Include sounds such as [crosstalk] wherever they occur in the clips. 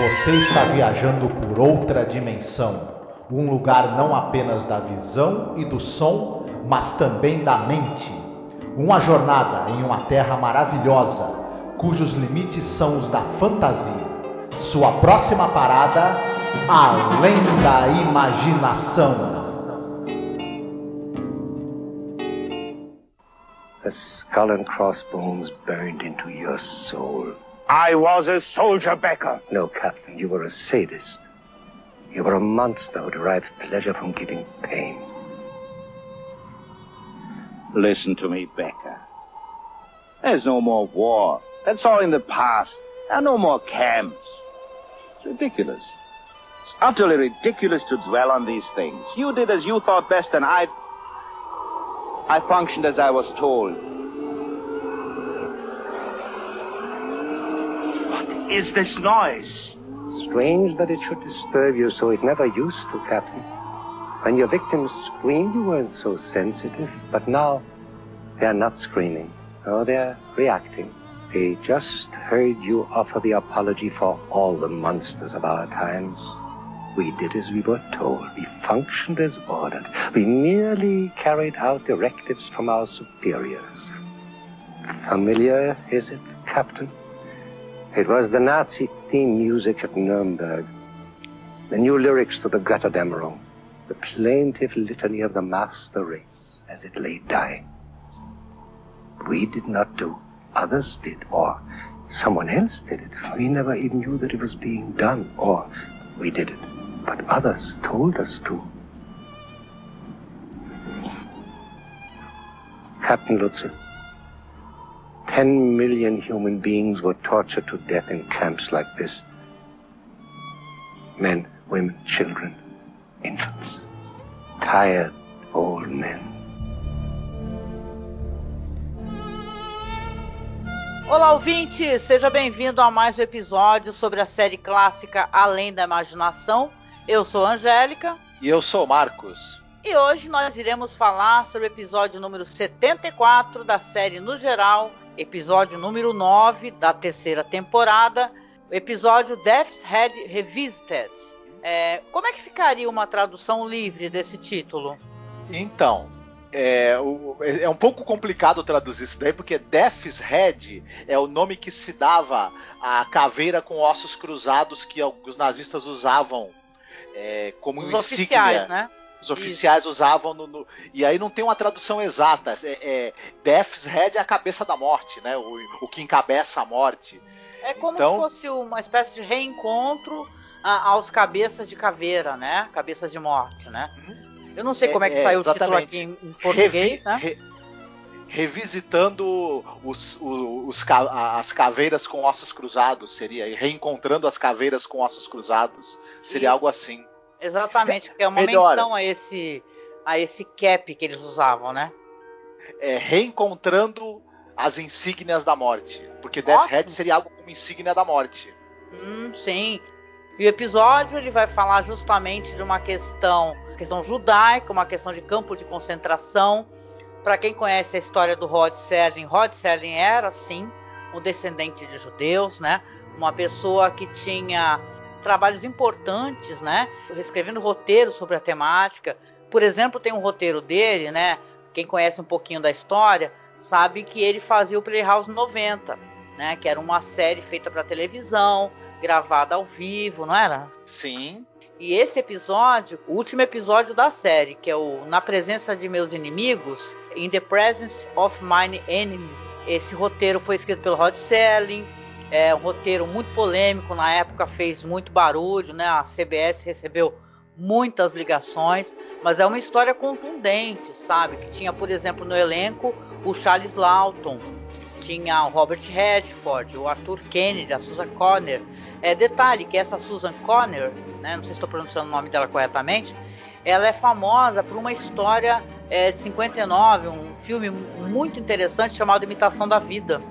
Você está viajando por outra dimensão, um lugar não apenas da visão e do som, mas também da mente. Uma jornada em uma terra maravilhosa, cujos limites são os da fantasia. Sua próxima parada, além da imaginação. The skull and crossbones burned into your soul. I was a soldier, Becker. No, Captain, you were a sadist. You were a monster who derived pleasure from giving pain. Listen to me, Becker. There's no more war. That's all in the past. There are no more camps. It's ridiculous. It's utterly ridiculous to dwell on these things. You did as you thought best, and I. I functioned as I was told. Is this noise? Strange that it should disturb you so it never used to, Captain. When your victims screamed, you weren't so sensitive, but now they're not screaming. No, they're reacting. They just heard you offer the apology for all the monsters of our times. We did as we were told. We functioned as ordered. We merely carried out directives from our superiors. Familiar, is it, Captain? It was the Nazi theme music at Nuremberg, the new lyrics to the Götterdämmerung, the plaintive litany of the master race as it lay dying. We did not do, others did, or someone else did it. We never even knew that it was being done, or we did it, but others told us to. Captain Lutze, 10 million human beings were tortured to death in camps like this. Men, women, children, infants, tired old men. Olá, ouvinte! Seja bem-vindo a mais um episódio sobre a série clássica Além da Imaginação. Eu sou Angélica. E eu sou Marcos. E hoje nós iremos falar sobre o episódio número 74 da série no geral, episódio número 9 da terceira temporada, o episódio Death's Head Revisited. É, como é que ficaria uma tradução livre desse título? Então, é, o, é, um pouco complicado traduzir isso daí, porque Death's Head é o nome que se dava à caveira com ossos cruzados que os nazistas usavam é, como Os insígnia. oficiais, né? Os oficiais usavam no, no- E aí não tem uma tradução exata. É, é, Death's Head é a cabeça da morte, né? O, o que encabeça a morte. É como Então- se fosse uma espécie de reencontro a- aos cabeças de caveira, né? Cabeças de morte, né? Eu não sei É, como é que é, saiu o título exatamente. aqui em, em português, Revi- né? re- revisitando os, os- os as caveiras com ossos cruzados, seria. Reencontrando as caveiras com ossos cruzados. Seria Isso. algo assim. Exatamente, que é uma Melhor. menção a esse a esse cap que eles usavam, né? É, reencontrando as insígnias da morte. Porque Death Ótimo. Head seria algo como insígnia da morte. Hum, sim. E o episódio ele vai falar justamente de uma questão, questão judaica, uma questão de campo de concentração. Para quem conhece a história do Rod Serling, Rod Serling era sim um descendente de judeus, né? Uma pessoa que tinha trabalhos importantes, né? Escrevendo roteiros sobre a temática. Por exemplo, tem um roteiro dele, né? Quem conhece um pouquinho da história sabe que ele fazia o Playhouse 90, né? Que era uma série feita para televisão, gravada ao vivo, não era? Sim. E esse episódio, o último episódio da série, que é o Na Presença de Meus Inimigos, In the Presence of Mine Enemies. Esse roteiro foi escrito pelo Rod Serling, é um roteiro muito polêmico, na época fez muito barulho, né? A CBS recebeu muitas ligações, mas é uma história contundente, sabe? Que tinha, por exemplo, no elenco o Charles Lawton, tinha o Robert Redford, o Arthur Kennedy, a Susan Conner. É, detalhe que essa Susan Conner, né, não sei se estou pronunciando o nome dela corretamente, ela é famosa por uma história é, de 59, um filme muito interessante chamado Imitação da Vida,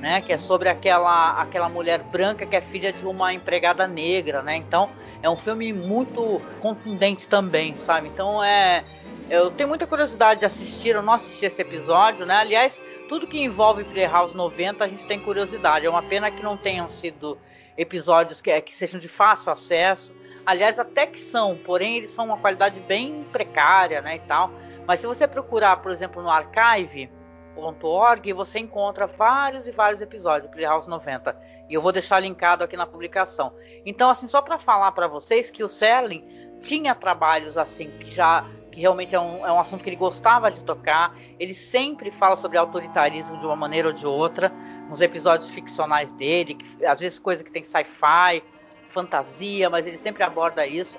né, que é sobre aquela, aquela mulher branca que é filha de uma empregada negra, né? Então é um filme muito contundente também, sabe? Então é eu tenho muita curiosidade de assistir, eu não assisti esse episódio, né? Aliás, tudo que envolve Playhouse 90 a gente tem curiosidade. É uma pena que não tenham sido episódios que, que sejam de fácil acesso. Aliás, até que são, porém eles são uma qualidade bem precária, né, e tal. Mas se você procurar, por exemplo, no archive.org, você encontra vários e vários episódios do Playhouse 90. E eu vou deixar linkado aqui na publicação. Então, assim, só para falar para vocês que o Serling tinha trabalhos assim que já que realmente é um, é um assunto que ele gostava de tocar. Ele sempre fala sobre autoritarismo de uma maneira ou de outra nos episódios ficcionais dele, que, às vezes coisa que tem sci-fi, fantasia, mas ele sempre aborda isso.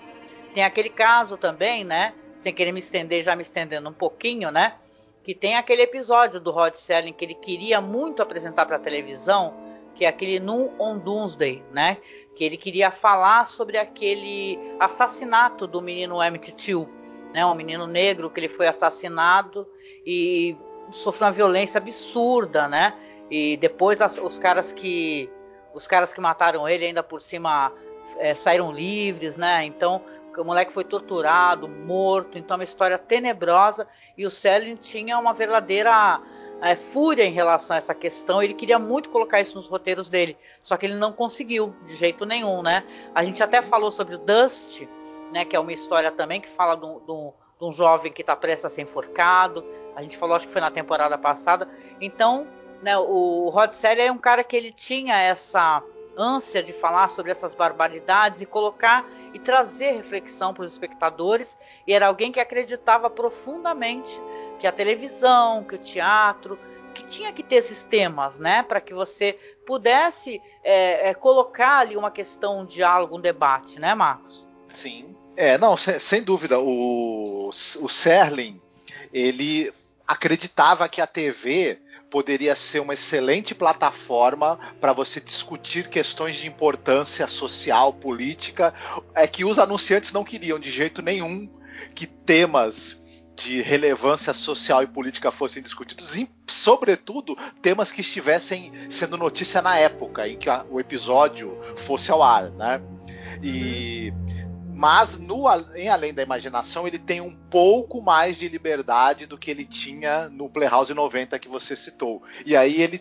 Tem aquele caso também, né? Sem querer me estender, já me estendendo um pouquinho, né? Que tem aquele episódio do Rod Serling que ele queria muito apresentar para a televisão, que é aquele No on Doomsday, né? Que ele queria falar sobre aquele assassinato do menino Emmett Till, né? Um menino negro que ele foi assassinado e sofreu uma violência absurda, né? E depois as, os caras que os caras que mataram ele ainda por cima é, saíram livres, né? Então o moleque foi torturado, morto. Então é uma história tenebrosa e o Selin tinha uma verdadeira é, fúria em relação a essa questão. Ele queria muito colocar isso nos roteiros dele, só que ele não conseguiu de jeito nenhum, né? A gente até falou sobre o Dust, né? Que é uma história também que fala de um jovem que está prestes a ser enforcado. A gente falou, acho que foi na temporada passada. Então né, o Rod Serling é um cara que ele tinha essa ânsia de falar sobre essas barbaridades e colocar e trazer reflexão para os espectadores. E era alguém que acreditava profundamente que a televisão, que o teatro, que tinha que ter esses temas, né, para que você pudesse é, é, colocar ali uma questão, um diálogo, um debate, né, Marcos? Sim, é, não, sem, sem dúvida. O, o Serling, ele acreditava que a TV poderia ser uma excelente plataforma para você discutir questões de importância social, política, é que os anunciantes não queriam de jeito nenhum que temas de relevância social e política fossem discutidos, e, sobretudo, temas que estivessem sendo notícia na época em que a, o episódio fosse ao ar, né? E mas no em Além da Imaginação ele tem um pouco mais de liberdade do que ele tinha no Playhouse 90 que você citou. E aí ele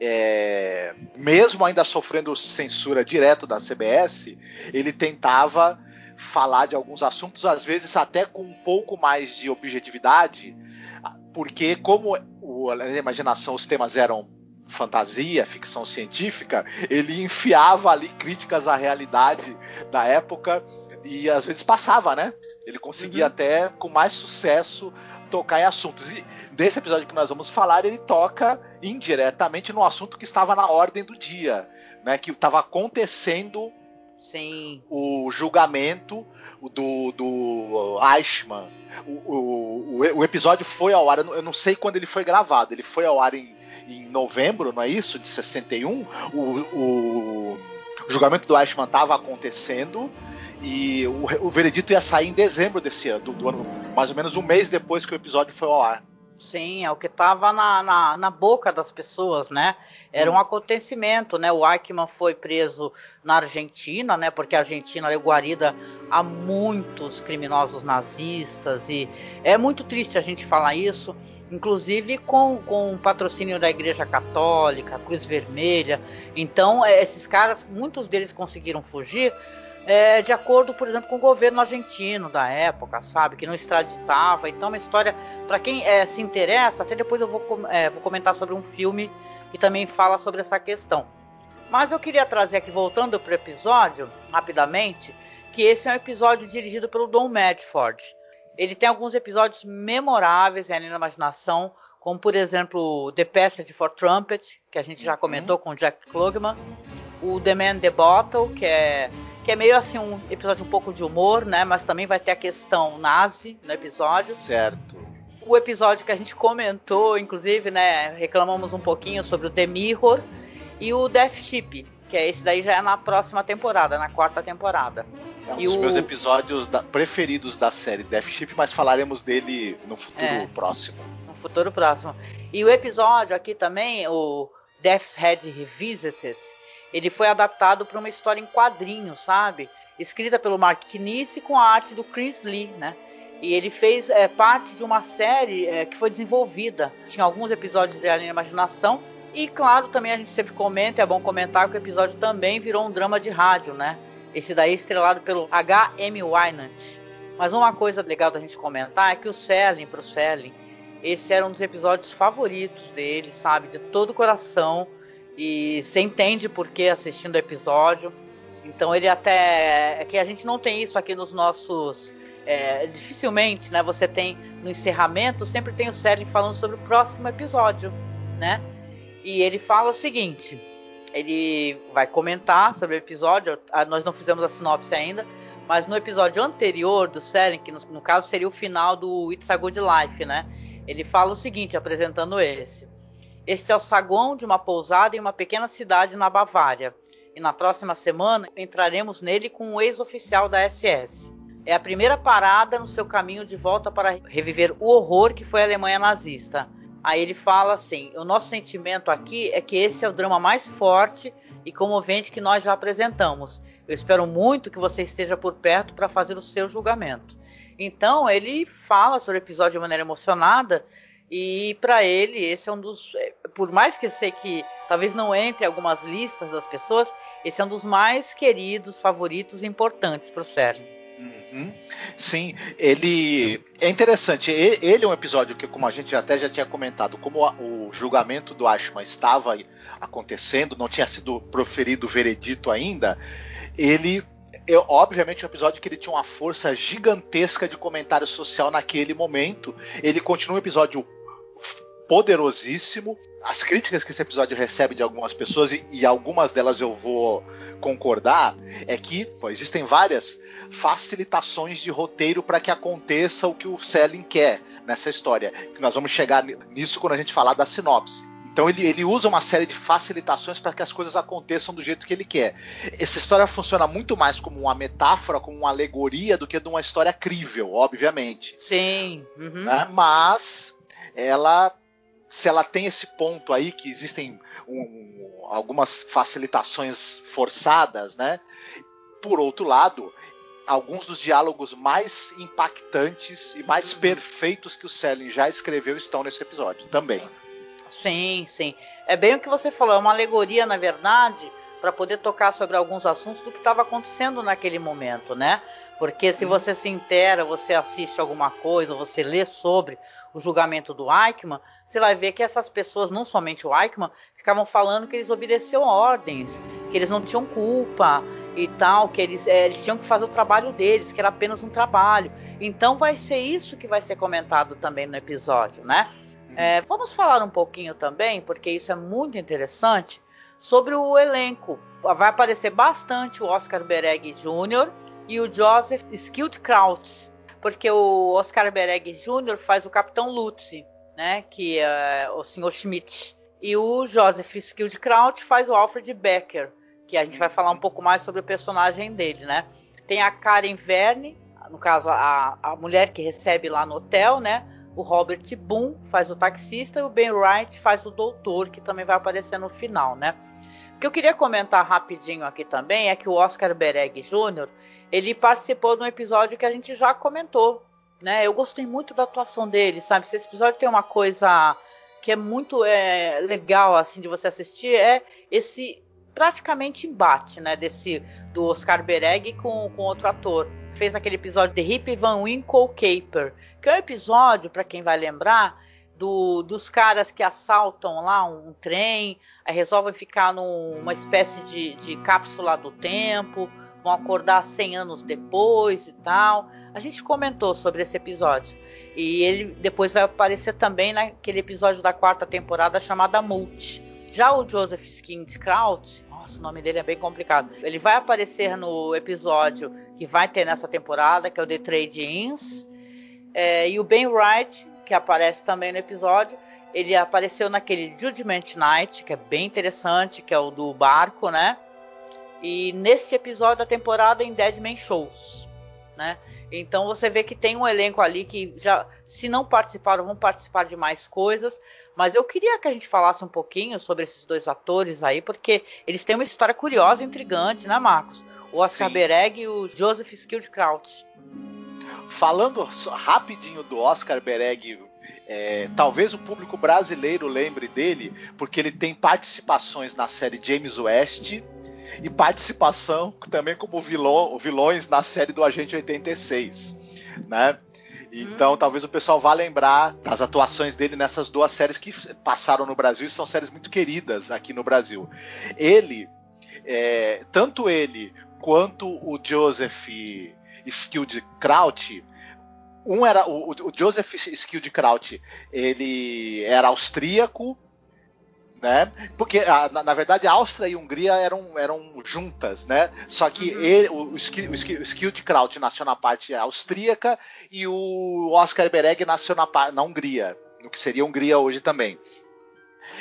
é, mesmo ainda sofrendo censura direto da CBS, ele tentava falar de alguns assuntos, às vezes até com um pouco mais de objetividade, porque como o da Imaginação os temas eram fantasia, ficção científica, ele enfiava ali críticas à realidade da época e às vezes passava, né? Ele conseguia uhum. até com mais sucesso tocar em assuntos. E desse episódio que nós vamos falar, ele toca indiretamente no assunto que estava na ordem do dia, né? Que estava acontecendo Sim. o julgamento do, do Eichmann. O, o, o, episódio foi ao ar, eu não sei quando ele foi gravado, ele foi ao ar em, em novembro, não é isso? De 61. O, o, o julgamento do Eichmann estava acontecendo e o, o veredito ia sair em dezembro desse ano, do, do, ano, mais ou menos um mês depois que o episódio foi ao ar. Sim, é o que estava na, na, na, boca das pessoas, né? Era um acontecimento, né? O Eichmann foi preso na Argentina, né? Porque a Argentina é guarida a muitos criminosos nazistas e é muito triste a gente falar isso, inclusive com, com o patrocínio da Igreja Católica, Cruz Vermelha. Então, é, esses caras, muitos deles conseguiram fugir é, de acordo, por exemplo, com o governo argentino da época, sabe? Que não extraditava. Então, uma história, para quem é, se interessa, até depois eu vou, é, vou comentar sobre um filme que também fala sobre essa questão. Mas eu queria trazer aqui, voltando para o episódio, rapidamente, que esse é um episódio dirigido pelo Don Medford. Ele tem alguns episódios memoráveis ali na imaginação, como por exemplo The Passage for Trumpet, que a gente já uhum. comentou com o Jack Klugman, o The Man the Bottle, que é que é meio assim um episódio um pouco de humor, né? Mas também vai ter a questão nazi no episódio. Certo. O episódio que a gente comentou, inclusive, né? Reclamamos um pouquinho sobre o The Mirror e o Death Ship, que é esse daí já é na próxima temporada, na quarta temporada. É um dos o... meus episódios da, preferidos da série Death Ship, mas falaremos dele no futuro é, próximo. No futuro próximo. E o episódio aqui também, o Death's Head Revisited, ele foi adaptado para uma história em quadrinhos, sabe? Escrita pelo Mark Knisse com a arte do Chris Lee, né? E ele fez é, parte de uma série é, que foi desenvolvida. Tinha alguns episódios de Alien Imaginação E claro, também a gente sempre comenta, é bom comentar que o episódio também virou um drama de rádio, né? Esse daí estrelado pelo H.M. Wynant. Mas uma coisa legal da gente comentar é que o Selling, pro Selling, esse era um dos episódios favoritos dele, sabe? De todo o coração. E você entende por que assistindo o episódio. Então ele até. É que a gente não tem isso aqui nos nossos. É, dificilmente, né? Você tem no encerramento, sempre tem o Selling falando sobre o próximo episódio, né? E ele fala o seguinte: ele vai comentar sobre o episódio. Nós não fizemos a sinopse ainda, mas no episódio anterior do Selling, que no, no caso seria o final do It's a Good Life, né? Ele fala o seguinte, apresentando esse. Este é o saguão de uma pousada em uma pequena cidade na Bavária. E na próxima semana entraremos nele com um ex-oficial da SS. É a primeira parada no seu caminho de volta para reviver o horror que foi a Alemanha nazista. Aí ele fala assim: o nosso sentimento aqui é que esse é o drama mais forte e comovente que nós já apresentamos. Eu espero muito que você esteja por perto para fazer o seu julgamento. Então ele fala sobre o episódio de maneira emocionada e para ele esse é um dos, é, por mais que eu sei que talvez não entre algumas listas das pessoas, esse é um dos mais queridos, favoritos importantes para o Sérgio. Uhum. Sim, ele é interessante. Ele é um episódio que, como a gente até já tinha comentado, como o julgamento do Ashman estava acontecendo, não tinha sido proferido o veredito ainda, ele é obviamente um episódio que ele tinha uma força gigantesca de comentário social naquele momento. Ele continua um episódio poderosíssimo. As críticas que esse episódio recebe de algumas pessoas, e, e algumas delas eu vou concordar, é que pô, existem várias facilitações de roteiro para que aconteça o que o Selling quer nessa história. Que nós vamos chegar nisso quando a gente falar da sinopse. Então ele, ele usa uma série de facilitações para que as coisas aconteçam do jeito que ele quer. Essa história funciona muito mais como uma metáfora, como uma alegoria, do que de uma história crível, obviamente. Sim. Uhum. Né? Mas ela se ela tem esse ponto aí que existem um, algumas facilitações forçadas, né? Por outro lado, alguns dos diálogos mais impactantes e mais uhum. perfeitos que o Selling já escreveu estão nesse episódio também. Sim, sim. É bem o que você falou, é uma alegoria, na verdade, para poder tocar sobre alguns assuntos do que estava acontecendo naquele momento, né? Porque se uhum. você se intera, você assiste alguma coisa, você lê sobre o julgamento do Eichmann, você vai ver que essas pessoas, não somente o Eichmann, ficavam falando que eles obedeciam ordens, que eles não tinham culpa e tal, que eles, é, eles tinham que fazer o trabalho deles, que era apenas um trabalho. Então vai ser isso que vai ser comentado também no episódio, né? É, vamos falar um pouquinho também, porque isso é muito interessante, sobre o elenco. Vai aparecer bastante o Oscar Bereg Jr. e o Joseph Skildkraut, porque o Oscar Bereg Jr. faz o Capitão Lutz, né? Que é o Sr. Schmidt. E o Joseph Skildkraut faz o Alfred Becker, que a gente vai falar um pouco mais sobre o personagem dele, né? Tem a Karen Verne, no caso a, a mulher que recebe lá no hotel, né? O Robert Boone faz o taxista e o Ben Wright faz o doutor, que também vai aparecer no final, né? O que eu queria comentar rapidinho aqui também é que o Oscar Bereg Jr. ele participou de um episódio que a gente já comentou né? Eu gostei muito da atuação dele, sabe? Esse episódio tem uma coisa que é muito é, legal assim de você assistir é esse praticamente embate, né? Desse do Oscar Bereg com, com outro ator. Fez aquele episódio de Hip Van Winkle Caper, que é um episódio para quem vai lembrar do, dos caras que assaltam lá um, um trem, resolvem ficar numa espécie de, de cápsula do tempo vão acordar 100 anos depois e tal. A gente comentou sobre esse episódio. E ele depois vai aparecer também naquele episódio da quarta temporada chamada Multi. Já o Joseph Skinskraut, nossa, o nome dele é bem complicado. Ele vai aparecer no episódio que vai ter nessa temporada, que é o The Trade Ins. É, e o Ben Wright, que aparece também no episódio, ele apareceu naquele Judgment Night, que é bem interessante, que é o do barco, né? E nesse episódio da temporada em Dead Man Shows, né? Então você vê que tem um elenco ali que já, se não participaram, vão participar de mais coisas. Mas eu queria que a gente falasse um pouquinho sobre esses dois atores aí, porque eles têm uma história curiosa, intrigante, né, Marcos? O Oscar. Bereg e o Joseph Skildkraut. Falando rapidinho do Oscar Bereg É, talvez o público brasileiro lembre dele porque ele tem participações na série James West e participação também como vilão, vilões na série do Agente 86, né? Então, hum. talvez o pessoal vá lembrar das atuações dele nessas duas séries que passaram no Brasil e são séries muito queridas aqui no Brasil. Ele, é, tanto ele quanto o Joseph Skilled Kraut, um era o, o Joseph Skilled Kraut, ele era austríaco, né? Porque na, na, verdade a Áustria e a Hungria eram, eram juntas, né? Só que uhum. ele, o, o, Skill, o Skilled Kraut nasceu na parte austríaca e o Oscar Bereg nasceu na, na Hungria, no que seria Hungria hoje também.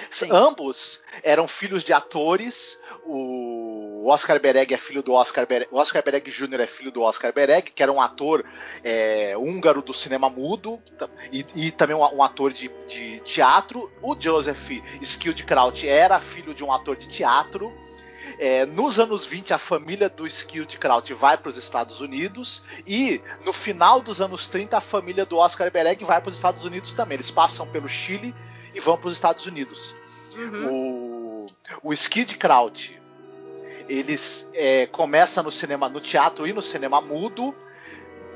Sim. Ambos eram filhos de atores. O Oscar Bereg é filho do Oscar Bereg. O Oscar Bereg Jr. é filho do Oscar Bereg, que era um ator é, húngaro do cinema mudo e, e também um, um, ator de, de teatro. O Joseph Skildkraut era filho de um ator de teatro. É, nos anos 20, a família do Skildkraut vai para os Estados Unidos e no final dos anos 30, a família do Oscar Bereg vai para os Estados Unidos também. Eles passam pelo Chile e vão para os Estados Unidos. Uhum. O, o Skid Kraut, eles é, começa no cinema, no teatro e no cinema mudo,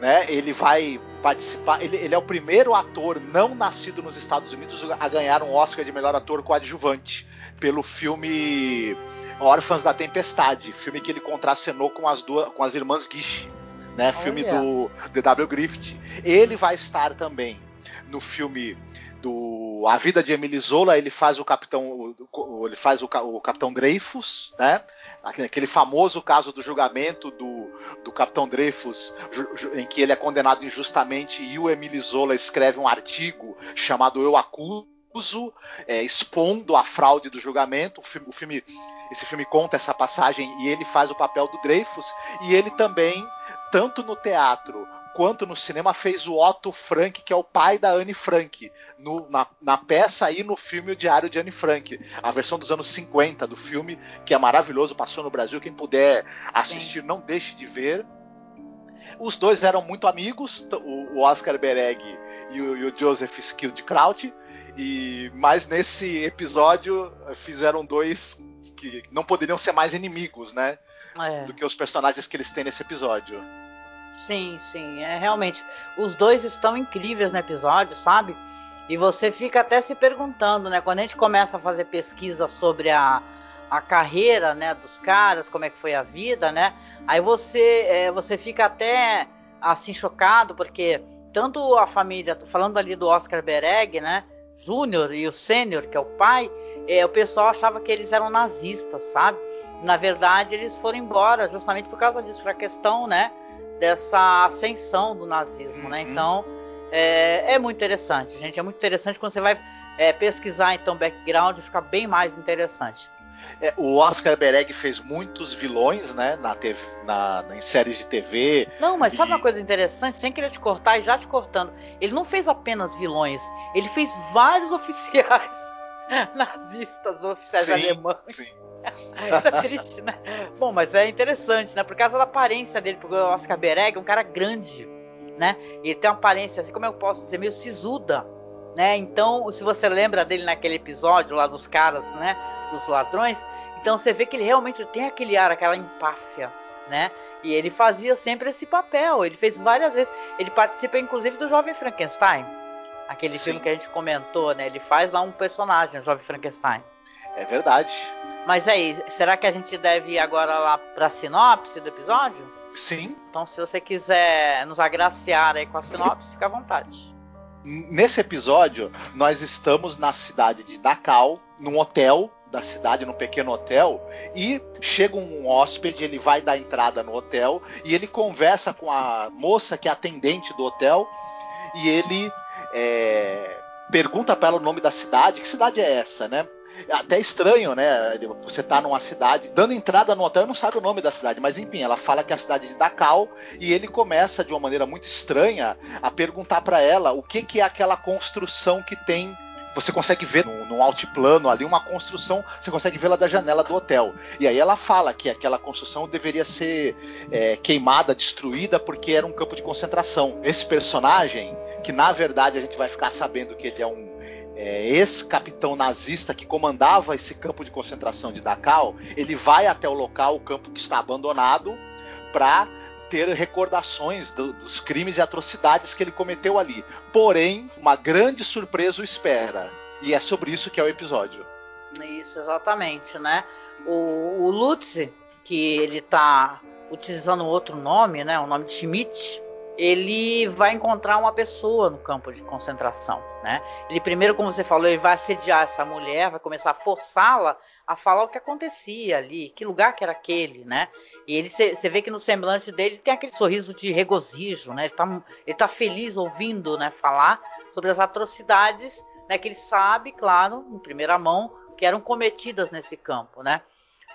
né? Ele vai participar. Ele, ele, é o primeiro ator não nascido nos Estados Unidos a ganhar um Oscar de melhor ator coadjuvante pelo filme Órfãs da Tempestade, filme que ele contracenou com as duas, com as irmãs Gish, né? Olha. Filme do D.W. Griffith. Ele vai estar também no filme do A Vida de Emily Zola, ele faz o capitão, ele faz o, o capitão Dreyfus, né? Aquele famoso caso do julgamento do, do capitão Dreyfus, em que ele é condenado injustamente e o Emily Zola escreve um artigo chamado Eu Acuso, é, expondo a fraude do julgamento. O filme, o filme, esse filme conta essa passagem e ele faz o papel do Dreyfus e ele também, tanto no teatro quanto no cinema fez o Otto Frank, que é o pai da Anne Frank, no, na, na, peça e no filme O Diário de Anne Frank, a versão dos anos 50 do filme, que é maravilhoso, passou no Brasil. Quem puder assistir, Sim. não deixe de ver. Os dois eram muito amigos, o, Oscar Bereg e o, Joseph Skildkraut, e mas nesse episódio fizeram dois que não poderiam ser mais inimigos, né? É. Do que os personagens que eles têm nesse episódio. Sim, sim, é realmente. Os dois estão incríveis no episódio, sabe? E você fica até se perguntando, né? Quando a gente começa a fazer pesquisa sobre a, a carreira, né, dos caras, como é que foi a vida, né? Aí você é, você fica até assim chocado porque tanto a família, falando ali do Oscar Bereg, né, Júnior e o Sênior, que é o pai, é, o pessoal achava que eles eram nazistas, sabe? Na verdade, eles foram embora justamente por causa disso, por a questão, né, dessa ascensão do nazismo, né? uhum. Então é, é, muito interessante, gente. É muito interessante quando você vai é, pesquisar então background, fica bem mais interessante. É, o Oscar Bereg fez muitos vilões, né, na TV, na, em séries de TV. Não, mas e... sabe uma coisa interessante? Sem querer te cortar e já te cortando, ele não fez apenas vilões, ele fez vários [laughs] oficiais nazistas, oficiais sim, alemães. Sim. [laughs] Isso é triste, né? Bom, mas é interessante, né? Por causa da aparência dele, porque o Oscar Bereg é um cara grande, né? E ele tem uma aparência, assim como eu posso dizer, meio sisuda, né? Então, se você lembra dele naquele episódio lá dos caras, né? Dos ladrões, então você vê que ele realmente tem aquele ar, aquela empáfia, né? E ele fazia sempre esse papel. Ele fez várias vezes. Ele participa, inclusive, do Jovem Frankenstein. Aquele Sim. filme que a gente comentou, né? Ele faz lá um personagem, o Jovem Frankenstein. É verdade. Mas aí, será que a gente deve ir agora lá pra sinopse do episódio? Sim. Então, se você quiser nos agraciar aí com a sinopse, fica à vontade. Nesse episódio, nós estamos na cidade de Dakar, num hotel da cidade, num pequeno hotel, e chega um hóspede, ele vai dar entrada no hotel e ele conversa com a moça que é atendente do hotel e ele é, pergunta para ela o nome da cidade, que cidade é essa, né? É até estranho, né? Você tá numa cidade, dando entrada no hotel, não sabe o nome da cidade, mas enfim, ela fala que é a cidade de Dakar e ele começa de uma maneira muito estranha a perguntar para ela o que, que é aquela construção que tem você consegue ver num, num altiplano ali uma construção, você consegue vê-la da janela do hotel. E aí ela fala que aquela construção deveria ser é, queimada, destruída, porque era um campo de concentração. Esse personagem, que na verdade a gente vai ficar sabendo que ele é um é, ex-capitão nazista que comandava esse campo de concentração de Dachau, ele vai até o local, o campo que está abandonado, para ter recordações do, dos crimes e atrocidades que ele cometeu ali. Porém, uma grande surpresa o espera. E é sobre isso que é o episódio. Isso, exatamente, né? O, o Lutz, que ele está utilizando outro nome, né? O nome de Schmidt, ele vai encontrar uma pessoa no campo de concentração, né? Ele primeiro, como você falou, ele vai assediar essa mulher, vai começar a forçá-la a falar o que acontecia ali, que lugar que era aquele, né? E ele você vê que no semblante dele tem aquele sorriso de regozijo, né? Ele tá, ele tá feliz ouvindo, né, falar sobre as atrocidades, né, que ele sabe, claro, em primeira mão, que eram cometidas nesse campo, né?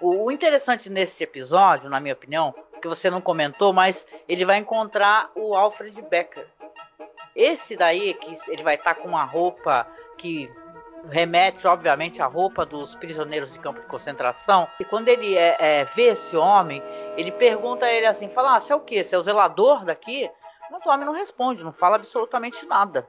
O, interessante nesse episódio, na minha opinião, que você não comentou, mas ele vai encontrar o Alfred Becker. Esse daí, que ele vai estar tá com uma roupa que remete, obviamente, à roupa dos prisioneiros de campo de concentração. E quando ele é, é, vê esse homem, ele pergunta a ele assim: fala, ah, você é o quê? Você é o zelador daqui? Mas o homem não responde, não fala absolutamente nada.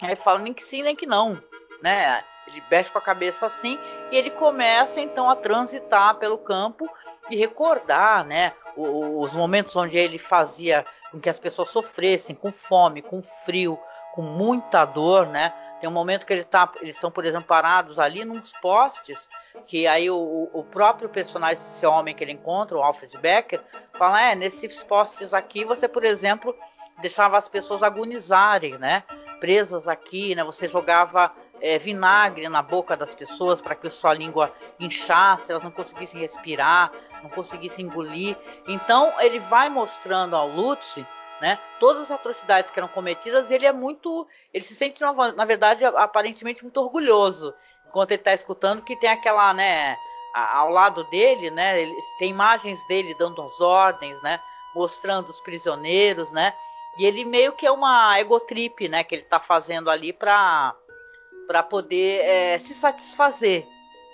Aí fala nem que sim, nem que não. Né? Ele mexe com a cabeça assim e ele começa então a transitar pelo campo e recordar né, os momentos onde ele fazia com que as pessoas sofressem com fome, com frio, com muita dor, né? Tem um momento que ele tá, eles estão, por exemplo, parados ali nos postes, que aí o, o próprio personagem, esse homem que ele encontra, o Alfred Becker, fala: é, nesses postes aqui você, por exemplo, deixava as pessoas agonizarem, né? Presas aqui, né? Você jogava é, vinagre na boca das pessoas para que sua língua inchasse, elas não conseguissem respirar, não conseguissem engolir. Então ele vai mostrando ao Lutz né? Todas as atrocidades que eram cometidas, ele é muito, ele se sente na, verdade aparentemente muito orgulhoso enquanto ele está escutando que tem aquela, né, ao lado dele, né, ele, tem imagens dele dando as ordens, né, mostrando os prisioneiros, né, e ele meio que é uma egotrip, né, que ele está fazendo ali para para poder é, se satisfazer,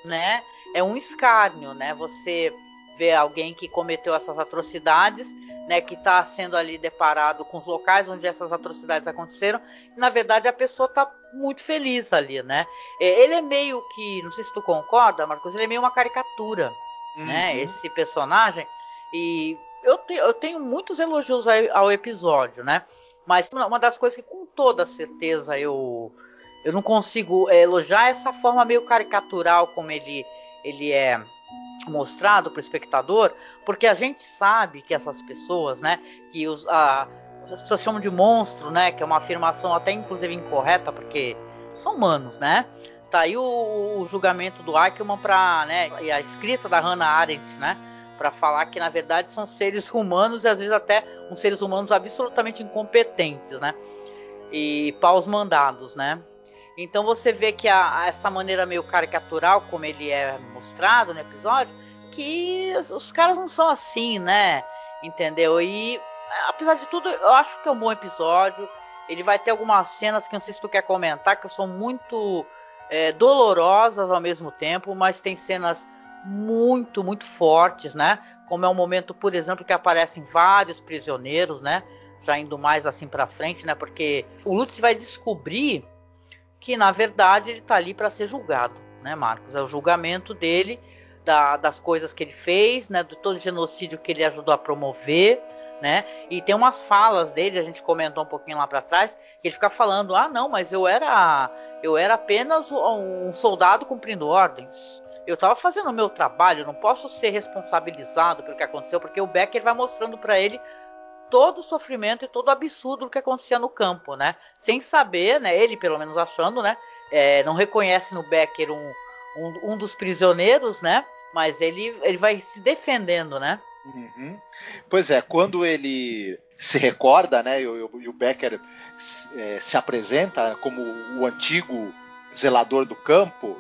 né? É um escárnio, né? Você vê alguém que cometeu essas atrocidades né, que está sendo ali deparado com os locais onde essas atrocidades aconteceram. E, na verdade, a pessoa está muito feliz ali, né? É, ele é meio que, não sei se tu concorda, Marcos, ele é meio uma caricatura, né, uhum. né? Esse personagem. E eu, te, eu tenho muitos elogios ao, ao episódio, né? Mas uma das coisas que com toda certeza eu eu não consigo é, elogiar essa forma meio caricatural como ele ele é mostrado para o espectador, porque a gente sabe que essas pessoas, né, que os, a, as pessoas chamam de monstro, né, que é uma afirmação até inclusive incorreta, porque são humanos, né? Tá aí o, o julgamento do Ackerman para, né, e a escrita da Hannah Arendt, né, para falar que na verdade são seres humanos e às vezes até uns seres humanos absolutamente incompetentes, né? E paus mandados, né? Então você vê que a, essa maneira meio caricatural, como ele é mostrado no episódio, que os, os caras não são assim, né? Entendeu? E apesar de tudo, eu acho que é um bom episódio. Ele vai ter algumas cenas que não sei se tu quer comentar, que são muito é, dolorosas ao mesmo tempo, mas tem cenas muito, muito fortes, né? Como é um momento, por exemplo, que aparecem vários prisioneiros, né? Já indo mais assim para frente, né? Porque o Lutz vai descobrir que na verdade ele está ali para ser julgado, né, Marcos? É o julgamento dele da, das coisas que ele fez, né, de todo o genocídio que ele ajudou a promover, né? E tem umas falas dele, a gente comentou um pouquinho lá para trás, que ele fica falando: "Ah, não, mas eu era eu era apenas um soldado cumprindo ordens. Eu estava fazendo o meu trabalho, não posso ser responsabilizado pelo que aconteceu, porque o Becker vai mostrando para ele todo o sofrimento e todo o absurdo que acontecia no campo, né? Sem saber, né? Ele pelo menos achando, né? É, não reconhece no Becker um, um, um, dos prisioneiros, né? Mas ele, ele vai se defendendo, né? Uhum. Pois é, quando ele se recorda, né? E o, Becker é, se apresenta como o antigo zelador do campo.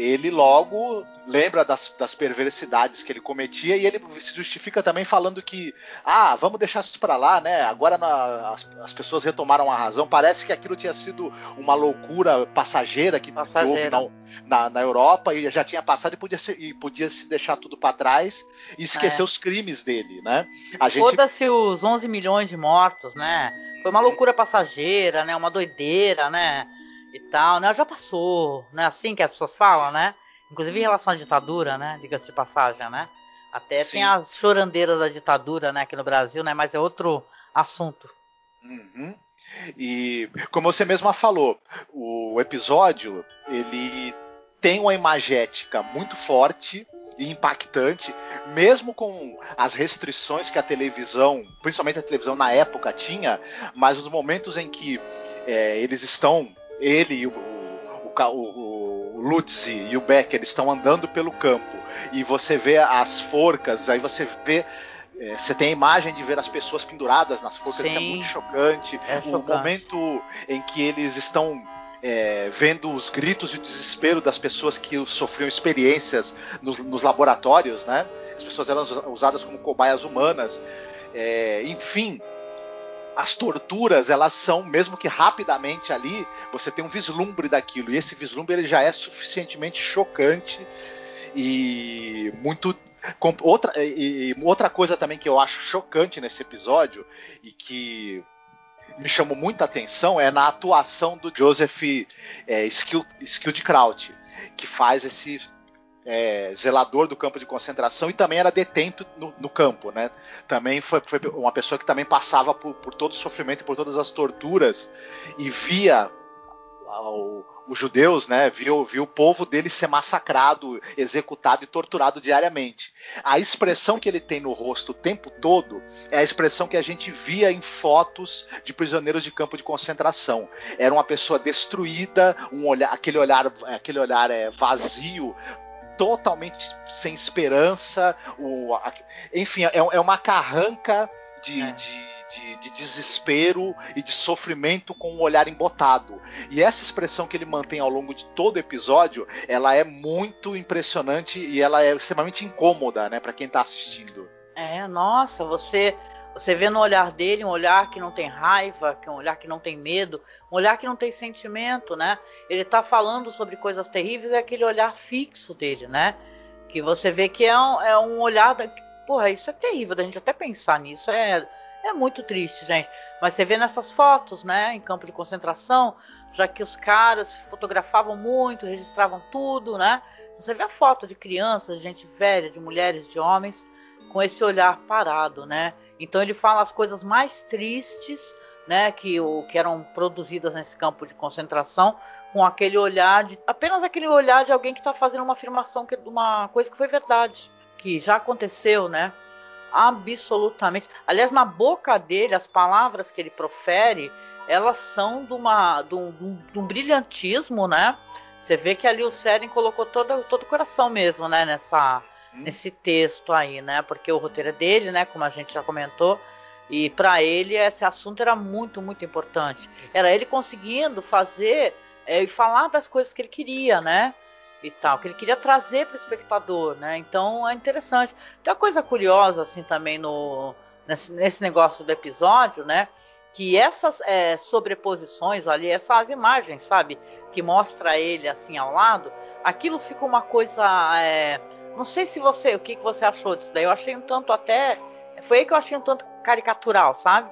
Ele logo lembra das, das perversidades que ele cometia e ele se justifica também falando que, ah, vamos deixar isso para lá, né? Agora na, as, as, pessoas retomaram a razão. Parece que aquilo tinha sido uma loucura passageira que passageira. houve na, na, na, Europa e já tinha passado e podia, ser, e podia se deixar tudo para trás e esquecer é. os crimes dele, né? A gente... Foda-se os 11 milhões de mortos, né? Foi uma loucura passageira, né? Uma doideira, né? E tal, né? Já passou, né? Assim que as pessoas falam, né? Inclusive em relação à ditadura, né? Diga-se de passagem, né? Até Sim. tem as chorandeiras da ditadura, né? Aqui no Brasil, né? Mas é outro assunto. Uhum. E como você mesma falou, o episódio ele tem uma imagética muito forte e impactante, mesmo com as restrições que a televisão, principalmente a televisão na época tinha, mas os momentos em que é, eles estão ele e o, o, o, o Lutz e o Becker estão andando pelo campo e você vê as forcas, aí você vê é, você tem a imagem de ver as pessoas penduradas nas forcas, Sim. isso é muito chocante. É o momento em que eles estão é, vendo os gritos e o desespero das pessoas que sofriam experiências nos, nos laboratórios, né? As pessoas eram usadas como cobaias humanas. É, enfim, as torturas, elas são, mesmo que rapidamente ali, você tem um vislumbre daquilo. E esse vislumbre ele já é suficientemente chocante e muito. Outra, e, outra coisa também que eu acho chocante nesse episódio e que me chamou muita atenção é na atuação do Joseph é, Skildkraut, que faz esse é, zelador do campo de concentração e também era detento no, no campo, né? Também foi, foi, uma pessoa que também passava por, por todo o sofrimento, por todas as torturas e via os judeus, né, viu, viu o povo dele ser massacrado, executado e torturado diariamente. A expressão que ele tem no rosto o tempo todo é a expressão que a gente via em fotos de prisioneiros de campo de concentração. Era uma pessoa destruída, um olhar, aquele olhar, aquele olhar é, vazio, totalmente sem esperança. O, a, enfim, é, é, uma carranca de, é. de, de, de, desespero e de sofrimento com um olhar embotado. E essa expressão que ele mantém ao longo de todo o episódio, ela é muito impressionante e ela é extremamente incômoda, né, para quem está assistindo. É, nossa, você você vê no olhar dele um olhar que não tem raiva, que é um olhar que não tem medo, um olhar que não tem sentimento, né? Ele tá falando sobre coisas terríveis, é aquele olhar fixo dele, né? Que você vê que é um, é um olhar. Da, porra, isso é terrível da gente até pensar nisso. É, é muito triste, gente. Mas você vê nessas fotos, né? Em campo de concentração, já que os caras fotografavam muito, registravam tudo, né? Você vê a foto de crianças, de gente velha, de mulheres, de homens, com esse olhar parado, né? Então ele fala as coisas mais tristes, né, que, o, que eram produzidas nesse campo de concentração, com aquele olhar de apenas aquele olhar de alguém que está fazendo uma afirmação que uma coisa que foi verdade, que já aconteceu, né? Absolutamente. Aliás, na boca dele, as palavras que ele profere, elas são de, uma, de, um, de um brilhantismo, né? Você vê que ali o Seren colocou todo, todo o coração mesmo, né? Nessa? Nesse texto aí, né? Porque o roteiro é dele, né? Como a gente já comentou. E para ele esse assunto era muito, muito importante. Era ele conseguindo fazer é, e falar das coisas que ele queria, né? E tal, que ele queria trazer para o espectador, né? Então é interessante. Tem uma coisa curiosa assim também no nesse, nesse negócio do episódio, né? Que essas é, sobreposições ali, essas imagens, sabe, que mostra ele assim ao lado, aquilo fica uma coisa é, não sei se você, o que, que você achou disso daí. Eu achei um tanto até. Foi aí que eu achei um tanto caricatural, sabe?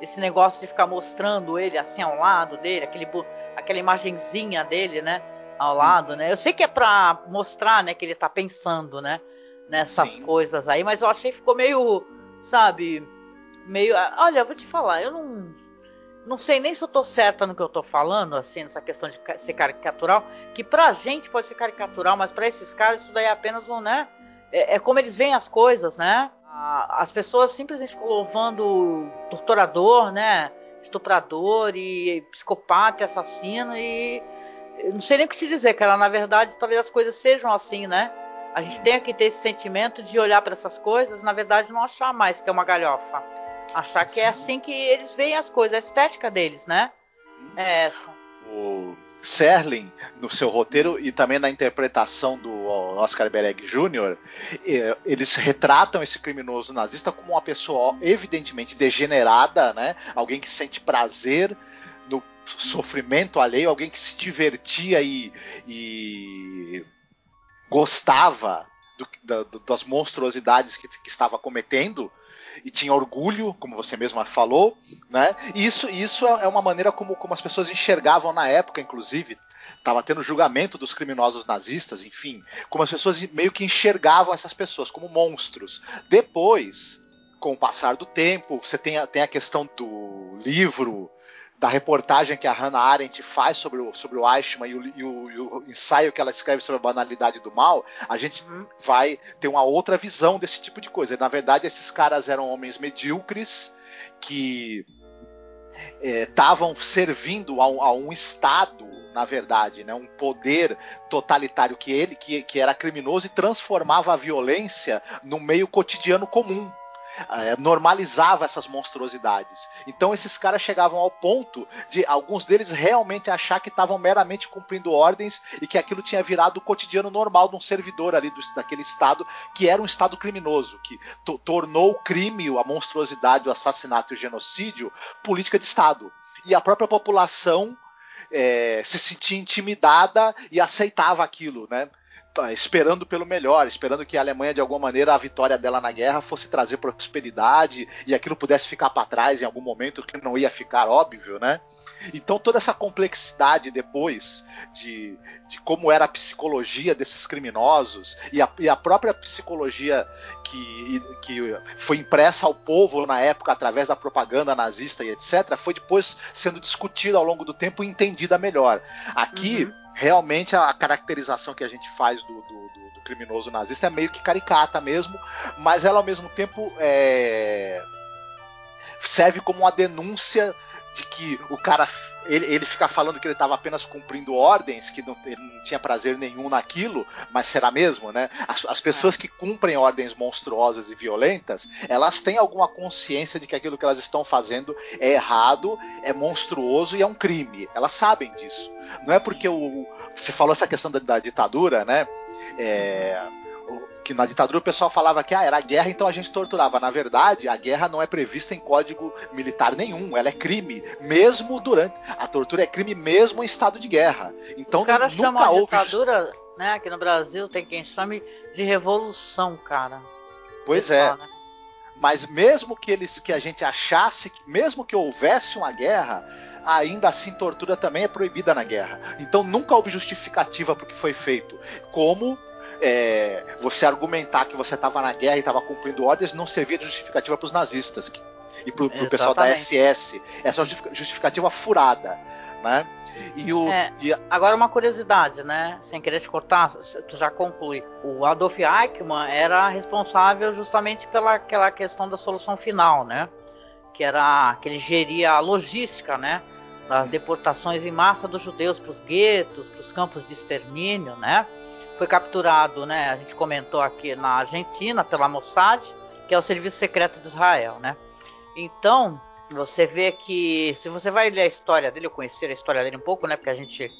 Esse negócio de ficar mostrando ele assim ao lado dele, aquele, aquela imagenzinha dele, né? Ao lado, né? Eu sei que é pra mostrar, né, que ele tá pensando, né? Nessas Sim. coisas aí, mas eu achei que ficou meio, sabe? Meio. Olha, eu vou te falar, eu não não sei nem se eu tô certa no que eu tô falando, assim, nessa questão de ser caricatural, que pra gente pode ser caricatural, mas para esses caras isso daí é apenas um, né? É, é, como eles veem as coisas, né? As pessoas simplesmente ficam louvando torturador, né? Estuprador e psicopata assassino e. Não sei nem o que te dizer, cara. Na verdade, talvez as coisas sejam assim, né? A gente tenha que ter esse sentimento de olhar para essas coisas, na verdade, não achar mais que é uma galhofa. Achar que é Sim. é assim que eles veem as coisas, a estética deles, né? É essa. O... Serling, no seu roteiro e também na interpretação do Oscar Bereg Jr., eh, eles retratam esse criminoso nazista como uma pessoa evidentemente degenerada, né? Alguém que sente prazer no sofrimento alheio, alguém que se divertia e, e gostava do, da, das monstruosidades que, que estava cometendo e tinha orgulho, como você mesma falou, né? E isso, isso é, uma maneira como, como as pessoas enxergavam na época, inclusive. Estava tendo julgamento dos criminosos nazistas, enfim. Como as pessoas meio que enxergavam essas pessoas como monstros. Depois, com o passar do tempo, você tem a, tem a questão do livro da reportagem que a Hannah Arendt faz sobre o, sobre o Eichmann e o, e, o, e o, ensaio que ela escreve sobre a banalidade do mal, a gente uhum. vai ter uma outra visão desse tipo de coisa. Na verdade, esses caras eram homens medíocres que estavam é, servindo a, a um Estado na verdade, né, um poder totalitário que ele, que, que era criminoso e transformava a violência no meio cotidiano comum é, normalizava essas monstruosidades. Então esses caras chegavam ao ponto de alguns deles realmente achar que estavam meramente cumprindo ordens e que aquilo tinha virado o cotidiano normal de um servidor ali do, daquele estado que era um estado criminoso, que tornou o crime, a monstruosidade, o assassinato e o genocídio política de estado. E a própria população é, se sentia intimidada e aceitava aquilo, né? Tá, esperando pelo melhor, esperando que a Alemanha, de alguma maneira, a vitória dela na guerra fosse trazer prosperidade e aquilo pudesse ficar para trás em algum momento, que não ia ficar óbvio, né? Então toda essa complexidade depois de, de como era a psicologia desses criminosos e a, e a própria psicologia que, que foi impressa ao povo na época através da propaganda nazista e etc., foi depois sendo discutida ao longo do tempo e entendida melhor. Aqui. Uhum realmente a caracterização que a gente faz do, do, do, do criminoso nazista é meio que caricata mesmo, mas ela ao mesmo tempo é... serve como uma denúncia de que o cara ele, ele fica falando que ele estava apenas cumprindo ordens, que não, ele não tinha prazer nenhum naquilo, mas será mesmo, né? As, as, pessoas que cumprem ordens monstruosas e violentas, elas têm alguma consciência de que aquilo que elas estão fazendo é errado, é monstruoso e é um crime. Elas sabem disso. Não é porque o, você falou essa questão da, da ditadura, né? É, que na ditadura o pessoal falava que ah, era guerra, então a gente torturava. Na verdade, a guerra não é prevista em código militar nenhum, ela é crime, mesmo durante. A tortura é crime mesmo em estado de guerra. Então Os caras nunca chamam houve... a ditadura, né? Aqui no Brasil tem quem chame de revolução, cara. Pois é. né? Mas mesmo que eles que a gente achasse, mesmo que houvesse uma guerra, ainda assim tortura também é proibida na guerra. Então nunca houve justificativa para o que foi feito. Como é, você argumentar que você estava na guerra e estava cumprindo ordens não servia de justificativa para os nazistas que, e para o pessoal da SS. Essa é justificativa furada. Né? E o, é, e... Agora uma curiosidade, né? Sem querer te cortar, tu já conclui. O Adolf Eichmann era responsável justamente pela aquela questão da solução final, né? Que era que ele geria a logística, né? Das deportações em massa dos judeus para os guetos, para os campos de extermínio, né? Foi capturado, né? A gente comentou aqui na Argentina pela Mossad, que é o serviço secreto de Israel, né? Então, você vê que se você vai ler a história dele, eu conhecer a história dele um pouco, né? Porque a gente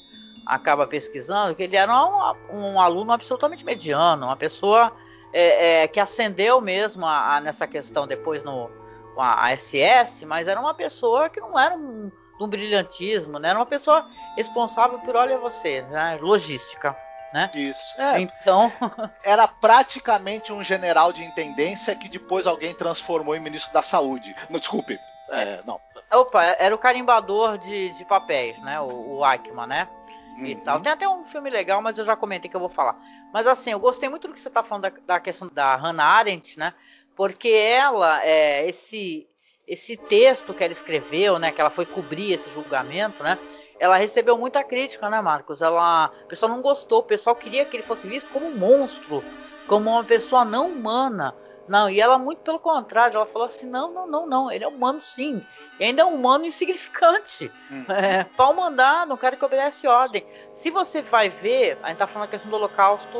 acaba pesquisando que ele era um, um aluno absolutamente mediano, uma pessoa é, é, que ascendeu mesmo a, a, nessa questão depois no a, a, SS, mas era uma pessoa que não era um, um brilhantismo, né? Era uma pessoa responsável por, olha você, né? logística né? Isso. É, então. [laughs] era praticamente um general de intendência que depois alguém transformou em ministro da saúde. Não, desculpe. É, não. Opa, era o carimbador de, de papéis, né? O, o Eichmann, né? Uhum. E tal. Tem até um filme legal, mas eu já comentei que eu vou falar. Mas assim, eu gostei muito do que você tá falando da, da questão da Hannah Arendt, né? Porque ela, é, esse, esse texto que ela escreveu, né? Que ela foi cobrir esse julgamento, né? Ela recebeu muita crítica, né, Marcos? Ela, o pessoal não gostou, o pessoal queria que ele fosse visto como um monstro, como uma pessoa não humana. Não, e ela muito pelo contrário, ela falou assim: não, não, não, não, ele é humano sim. E ainda é um humano insignificante. Hum. [laughs] É, pau mandado, um cara que obedece ordem. Se você vai ver, a gente tá falando a questão do holocausto,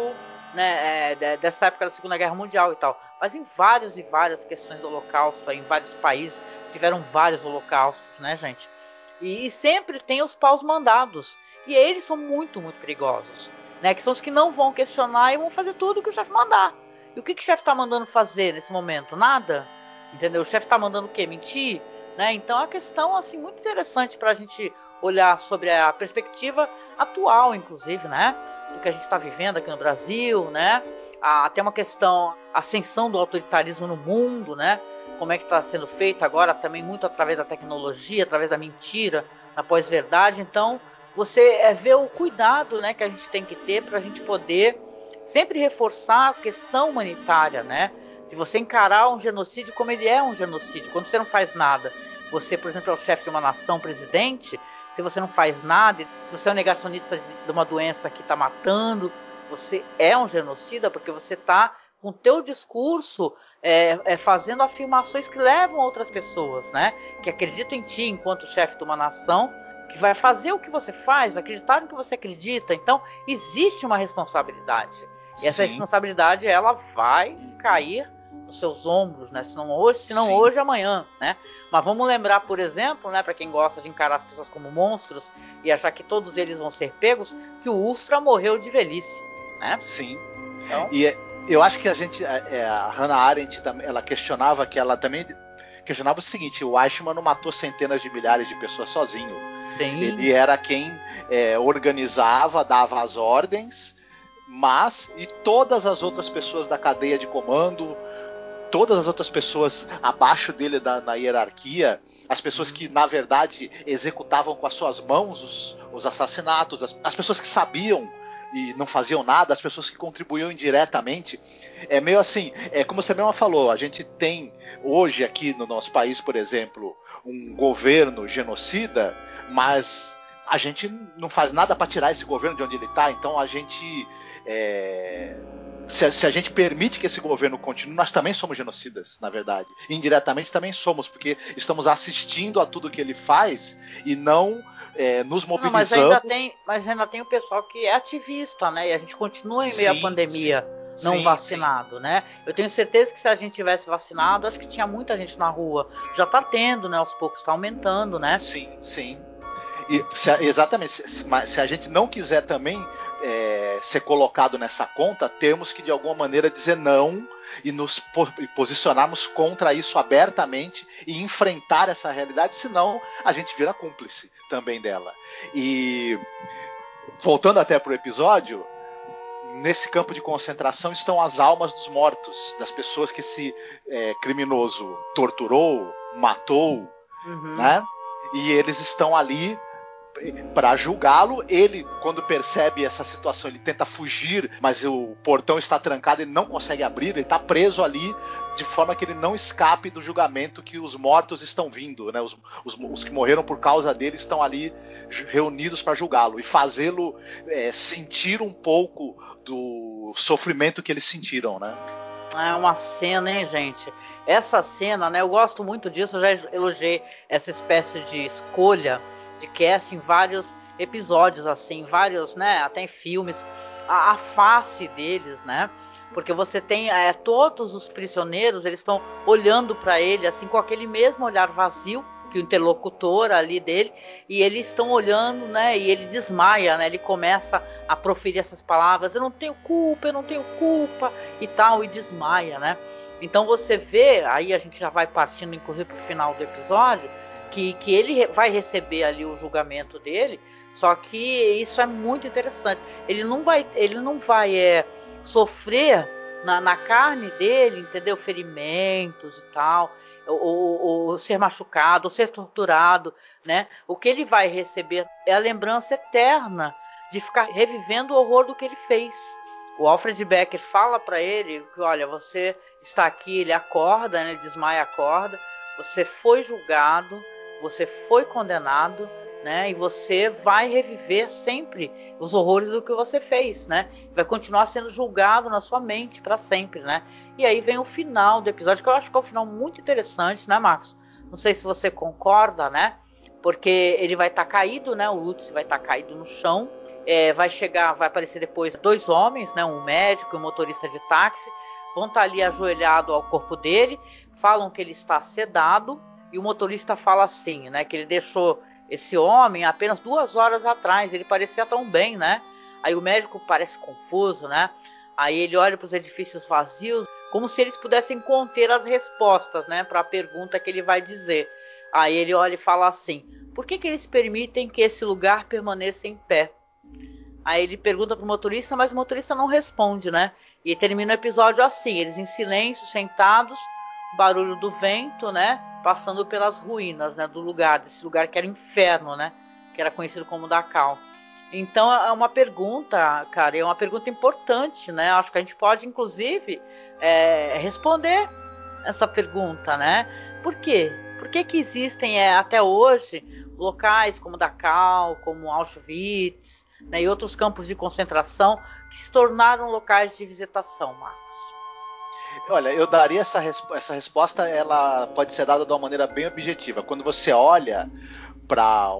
né, é, dessa época da Segunda Guerra Mundial e tal. Mas em várias e várias questões do holocausto, em vários países, tiveram vários holocaustos, né, gente? E, e sempre tem os paus mandados, E eles são muito, muito perigosos, né? Que são os que não vão questionar e vão fazer tudo que o chefe mandar. E o que, que o chefe está mandando fazer nesse momento? Nada, entendeu? O chefe está mandando o quê? Mentir, né? Então é uma questão assim muito interessante para a gente olhar sobre a perspectiva atual, inclusive, né? Do que a gente está vivendo aqui no Brasil, né? Até uma questão, ascensão do autoritarismo no mundo, né? Como é que está sendo feito agora também muito através da tecnologia, através da mentira, na pós-verdade. Então, você é, vê o cuidado, né, que a gente tem que ter para a gente poder sempre reforçar a questão humanitária, né? Se você encarar um genocídio como ele é um genocídio, quando você não faz nada, você, por exemplo, é o chefe de uma nação, presidente, se você não faz nada, se você é um negacionista de uma doença que está matando, você é um genocida porque você está com o teu discurso é, é, fazendo afirmações que levam outras pessoas, né? Que acreditam em ti enquanto chefe de uma nação, que vai fazer o que você faz, vai acreditar no que você acredita. Então, existe uma responsabilidade. E essa Sim. responsabilidade, ela vai cair nos seus ombros, né? Se não hoje, se não Sim. hoje, amanhã, né? Mas vamos lembrar, por exemplo, né, para quem gosta de encarar as pessoas como monstros e achar que todos eles vão ser pegos, que o Ustra morreu de velhice, né? Sim. Então... E é, eu acho que a gente, é, é a Hannah Arendt, ela questionava que ela também questionava o seguinte: o Eichmann não matou centenas de milhares de pessoas sozinho. Sim. Ele era quem é, organizava, dava as ordens, mas e todas as outras pessoas da cadeia de comando, todas as outras pessoas abaixo dele da, na hierarquia, as pessoas que na verdade executavam com as suas mãos os, os assassinatos, as, as pessoas que sabiam e não faziam nada, as pessoas que contribuíam indiretamente. É meio assim, é como você mesmo falou, a gente tem hoje aqui no nosso país, por exemplo, um governo genocida, mas a gente não faz nada para tirar esse governo de onde ele está, então a gente é, se, se, a gente permite que esse governo continue, nós também somos genocidas, na verdade. Indiretamente também somos, porque estamos assistindo a tudo que ele faz e não é, nos mobilizamos. Não, mas, ainda tem, mas ainda tem o pessoal que é ativista, né? E a gente continua em meio sim, à pandemia. Sim, não sim, vacinado, né? Eu tenho certeza que se a gente tivesse vacinado, acho que tinha muita gente na rua. Já tá tendo, né? Aos poucos tá aumentando, né? Sim, sim. E, se, exatamente. Se, se, a gente não quiser também é, ser colocado nessa conta, temos que de alguma maneira dizer não e nos posicionarmos contra isso abertamente e enfrentar essa realidade, senão a gente vira cúmplice também dela. E voltando até para o episódio, nesse campo de concentração estão as almas dos mortos, das pessoas que esse é, criminoso torturou, matou, uhum. né? E eles estão ali para julgá-lo. Ele, quando percebe essa situação, ele tenta fugir, mas o portão está trancado, ele não consegue abrir, ele está preso ali de forma que ele não escape do julgamento que os mortos estão vindo, né? Os, os, os que morreram por causa dele estão ali reunidos para julgá-lo e fazê-lo é, sentir um pouco do sofrimento que eles sentiram, né? É uma cena, hein, gente? Essa cena, né? Eu gosto muito disso, eu já elogiei essa espécie de escolha de cast em vários episódios, assim, vários, né, até em filmes, a, a face deles, né? Porque você tem é, todos os prisioneiros, eles estão olhando para ele, assim, com aquele mesmo olhar vazio que o interlocutor ali dele, e eles estão olhando, né? E ele desmaia, né? Ele começa a proferir essas palavras: eu não tenho culpa, eu não tenho culpa, e tal, e desmaia, né? Então você vê, aí a gente já vai partindo, inclusive, para o final do episódio que, que ele vai receber ali o julgamento dele. Só que isso é muito interessante. Ele não vai, ele não vai é, sofrer na, na carne dele, entendeu? Ferimentos e tal, ou, ou, ser machucado, ou ser torturado, né? O que ele vai receber é a lembrança eterna de ficar revivendo o horror do que ele fez. O Alfred Becker fala para ele que, olha, você está aqui, ele acorda, né? Desmaia, acorda. Você foi julgado, você foi condenado, né? E você vai reviver sempre os horrores do que você fez, né? Vai continuar sendo julgado na sua mente para sempre, né? E aí vem o final do episódio, que eu acho que é um final muito interessante, né, Marcos? Não sei se você concorda, né? Porque ele vai estar tá caído, né? O Lutz vai estar tá caído no chão. É, vai chegar, vai aparecer depois dois homens, né? Um médico e um motorista de táxi. Vão estar tá ali ajoelhado ao corpo dele. Falam que ele está sedado e o motorista fala assim, né? Que ele deixou esse homem apenas duas horas atrás, ele parecia tão bem, né? Aí o médico parece confuso, né? Aí ele olha para os edifícios vazios, como se eles pudessem conter as respostas, né, para a pergunta que ele vai dizer. Aí ele olha e fala assim: por que, que eles permitem que esse lugar permaneça em pé? Aí ele pergunta pro motorista, mas o motorista não responde, né? E termina o episódio assim, eles em silêncio, sentados, barulho do vento, né? Passando pelas ruínas, né? Do lugar, desse lugar que era inferno, né? Que era conhecido como Dachau. Então é uma pergunta, cara, é uma pergunta importante, né? Acho que a gente pode, inclusive, é, responder essa pergunta, né? Por quê? Por que, que existem é, até hoje locais como Dachau, como Auschwitz né, e outros campos de concentração que se tornaram locais de visitação, Marcos? Olha, eu daria essa, essa resposta, ela pode ser dada de uma maneira bem objetiva. Quando você olha para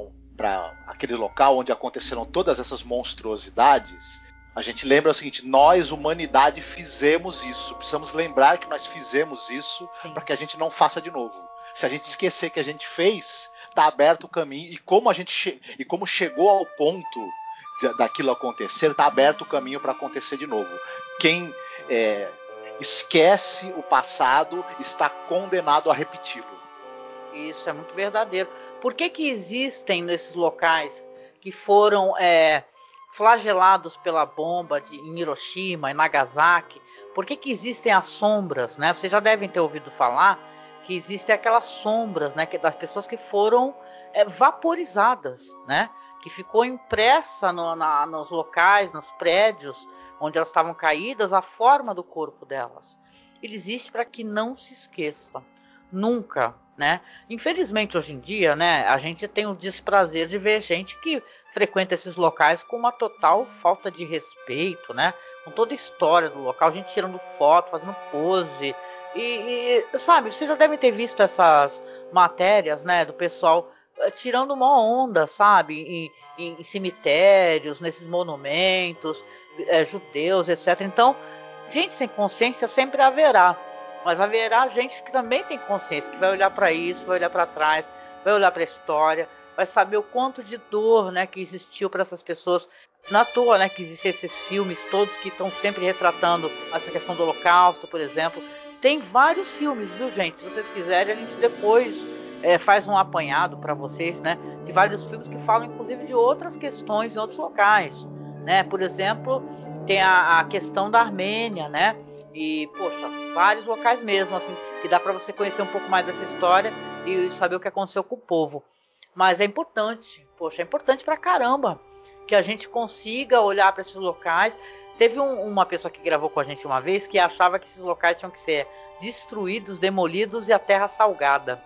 aquele local onde aconteceram todas essas monstruosidades, a gente lembra o seguinte: nós, humanidade, fizemos isso. Precisamos lembrar que nós fizemos isso para que a gente não faça de novo. Se a gente esquecer que a gente fez, está aberto o caminho e como a gente e como chegou ao ponto daquilo acontecer, está aberto o caminho para acontecer de novo. Quem é, esquece o passado está condenado a repeti-lo. Isso é muito verdadeiro. Por que, que existem nesses locais que foram é, flagelados pela bomba de, em Hiroshima e Nagasaki? Por que, que existem as sombras? Né? Vocês já devem ter ouvido falar que existem aquelas sombras né, que, das pessoas que foram é, vaporizadas, né? que ficou impressa no, na, nos locais, nos prédios onde elas estavam caídas, a forma do corpo delas. Ele existe para que não se esqueça. Nunca, né? Infelizmente hoje em dia, né, a gente tem o desprazer de ver gente que frequenta esses locais com uma total falta de respeito, né? Com toda a história do local, gente tirando foto, fazendo pose, e, e, sabe, vocês já devem ter visto essas matérias, né, do pessoal eh, tirando uma onda, sabe, em, em, em cemitérios, nesses monumentos, é, judeus, etc. Então, gente sem consciência sempre haverá, mas haverá gente que também tem consciência, que vai olhar para isso, vai olhar para trás, vai olhar para a história, vai saber o quanto de dor, né, que existiu para essas pessoas. Na toa, né, que existem esses filmes todos que estão sempre retratando essa questão do Holocausto, por exemplo. Tem vários filmes, viu, gente? Se vocês quiserem, a gente depois é, faz um apanhado para vocês, né? De vários filmes que falam, inclusive, de outras questões em outros locais, né? Por exemplo, tem a, a questão da Armênia, né? E, poxa, vários locais mesmo, assim, que dá para você conhecer um pouco mais dessa história e saber o que aconteceu com o povo. Mas é importante, poxa, é importante pra caramba que a gente consiga olhar para esses locais Teve um, uma pessoa que gravou com a gente uma vez que achava que esses locais tinham que ser destruídos, demolidos e a terra salgada.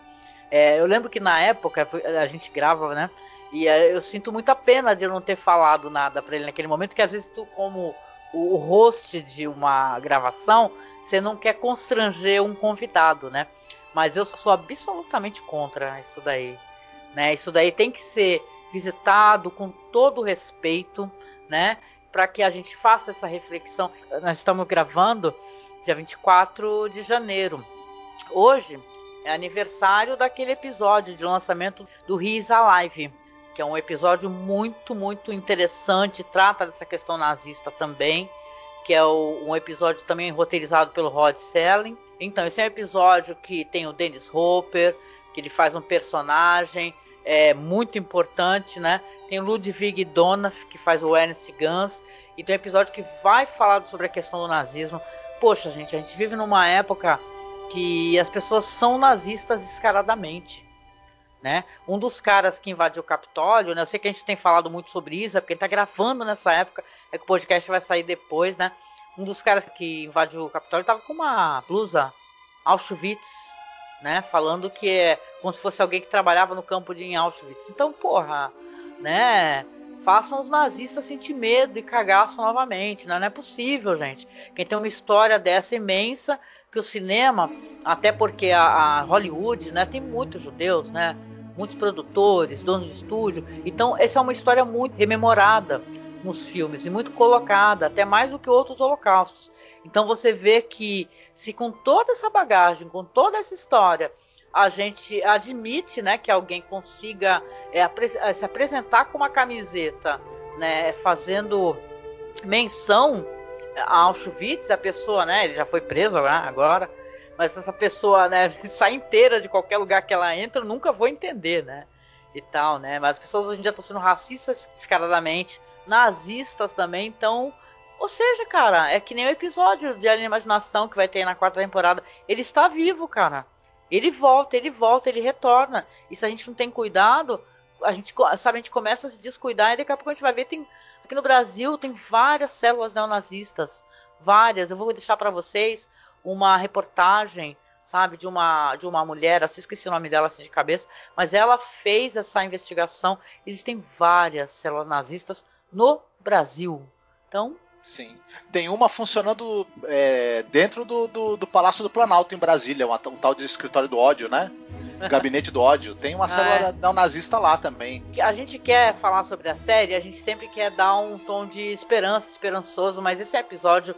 É, eu lembro que na época a gente grava, né? E é, eu sinto muita pena de eu não ter falado nada para ele naquele momento, que às vezes tu, como o host de uma gravação, você não quer constranger um convidado, né? Mas eu sou absolutamente contra isso daí, né? Isso daí tem que ser visitado com todo respeito, né? para que a gente faça essa reflexão. Nós estamos gravando dia 24 de janeiro. Hoje é aniversário daquele episódio de lançamento do Riz Alive, que é um episódio muito, muito interessante, trata dessa questão nazista também, que é o, um episódio também roteirizado pelo Rod Selling. Então, esse é um episódio que tem o Dennis Hopper, que ele faz um personagem é, muito importante, né? Tem Ludwig Donaf, que faz o Ernest Gans. E tem um episódio que vai falar sobre a questão do nazismo. Poxa, gente, a gente vive numa época que as pessoas são nazistas descaradamente. Né? Um dos caras que invadiu o Capitólio, né? Eu sei que a gente tem falado muito sobre isso, é porque a gente tá gravando nessa época, é que o podcast vai sair depois, né? Um dos caras que invadiu o Capitólio tava com uma blusa Auschwitz, né? Falando que é como se fosse alguém que trabalhava no campo de Auschwitz. Então, porra, né? Façam os nazistas sentir medo e cagaço novamente. Né? Não é possível, gente. Quem tem uma história dessa imensa, que o cinema, até porque a, a Hollywood, né, tem muitos judeus, né? Muitos produtores, donos de estúdio. Então, essa é uma história muito rememorada nos filmes e muito colocada, até mais do que outros holocaustos. Então você vê que se com toda essa bagagem, com toda essa história, a gente admite, né, que alguém consiga é, é, se apresentar com uma camiseta, né, fazendo menção a Auschwitz, a pessoa, né, ele já foi preso agora, mas essa pessoa, né, [laughs] sai inteira de qualquer lugar que ela entra, eu nunca vou entender, né, e tal, né, mas as pessoas hoje em dia estão sendo racistas descaradamente, nazistas também, então ou seja, cara, é que nem o episódio de Alien Imaginação que vai ter na quarta temporada. Ele está vivo, cara. Ele volta, ele volta, ele retorna. E se a gente não tem cuidado, a gente, sabe, a gente começa a se descuidar e daqui a pouco a gente vai ver, tem, aqui no Brasil tem várias células neonazistas. Várias. Eu vou deixar para vocês uma reportagem, sabe, de uma, de uma mulher, assim, esqueci o nome dela assim de cabeça, mas ela fez essa investigação. Existem várias células nazistas no Brasil. Então, Sim. Tem uma funcionando é, dentro do, do, do, Palácio do Planalto, em Brasília, uma, um tal de escritório do ódio, né? [laughs] Gabinete do ódio. Tem uma célula ah, é. nazista lá também. A gente quer falar sobre a série, a gente sempre quer dar um tom de esperança, esperançoso, mas esse é um episódio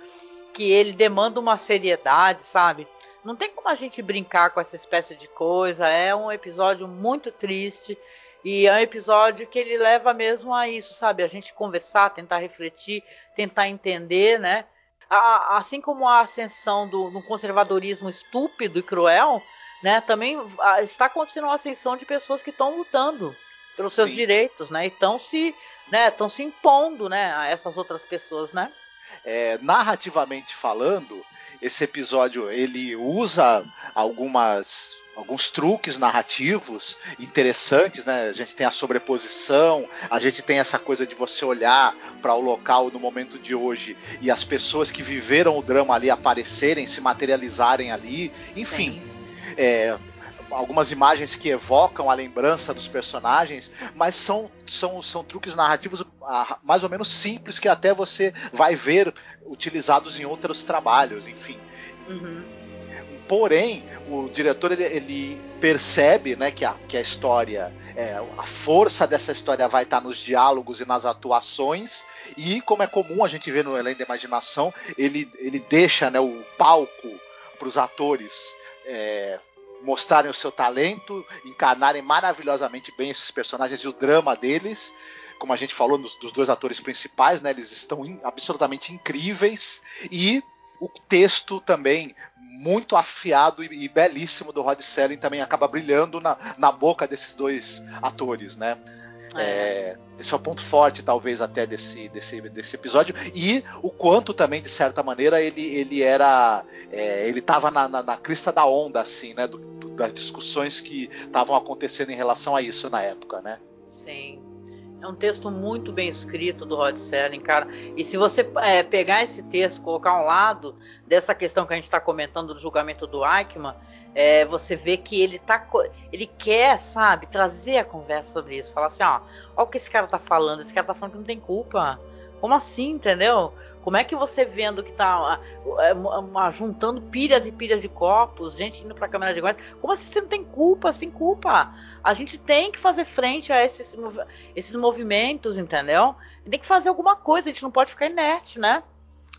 que ele demanda uma seriedade, sabe? Não tem como a gente brincar com essa espécie de coisa. É um episódio muito triste. E é um episódio que ele leva mesmo a isso, sabe? A gente conversar, tentar refletir, tentar entender, né? A, assim como a ascensão do, do, conservadorismo estúpido e cruel, né? Também está acontecendo uma ascensão de pessoas que estão lutando pelos seus Sim. direitos, né? E estão se, né? Estão se impondo, né? A essas outras pessoas, né? É, narrativamente falando, esse episódio ele usa algumas alguns truques narrativos interessantes, né? A gente tem a sobreposição, a gente tem essa coisa de você olhar para o local no momento de hoje e as pessoas que viveram o drama ali aparecerem, se materializarem ali, enfim. É, algumas imagens que evocam a lembrança dos personagens, mas são, são, são truques narrativos ah, mais ou menos simples que até você vai ver utilizados em outros trabalhos, enfim. Uhum. Porém, o diretor ele, ele percebe né, que, a, que a história, é, a força dessa história vai estar nos diálogos e nas atuações, e como é comum a gente ver no Além da Imaginação, ele, ele deixa né, o palco para os atores é, mostrarem o seu talento, encarnarem maravilhosamente bem esses personagens e o drama deles. Como a gente falou dos, dos dois atores principais, né, eles estão in, absolutamente incríveis e o texto também muito afiado e, e, belíssimo do Rod Selling também acaba brilhando na, na boca desses dois atores, né? É. É, esse é o ponto forte, talvez, até desse, desse, desse episódio. E o quanto também, de certa maneira, ele, ele era. É, ele estava na, na, na, crista da onda, assim, né? Do, do, das discussões que estavam acontecendo em relação a isso na época, né? Sim. É um texto muito bem escrito do Rod Serling, cara. E se você é, pegar esse texto, colocar ao lado dessa questão que a gente está comentando do julgamento do Eichmann, é, você vê que ele tá, ele quer, sabe, trazer a conversa sobre isso. Falar assim, ó, ó o que esse cara tá falando. Esse cara tá falando que não tem culpa. Como assim, entendeu? Como é que você vendo que tá uh, juntando pilhas e pilhas de copos, gente indo pra câmera de guarda, como assim você não tem culpa? Sem culpa. A gente tem que fazer frente a esses, esses movimentos, entendeu? Tem que fazer alguma coisa, a gente não pode ficar inerte, né?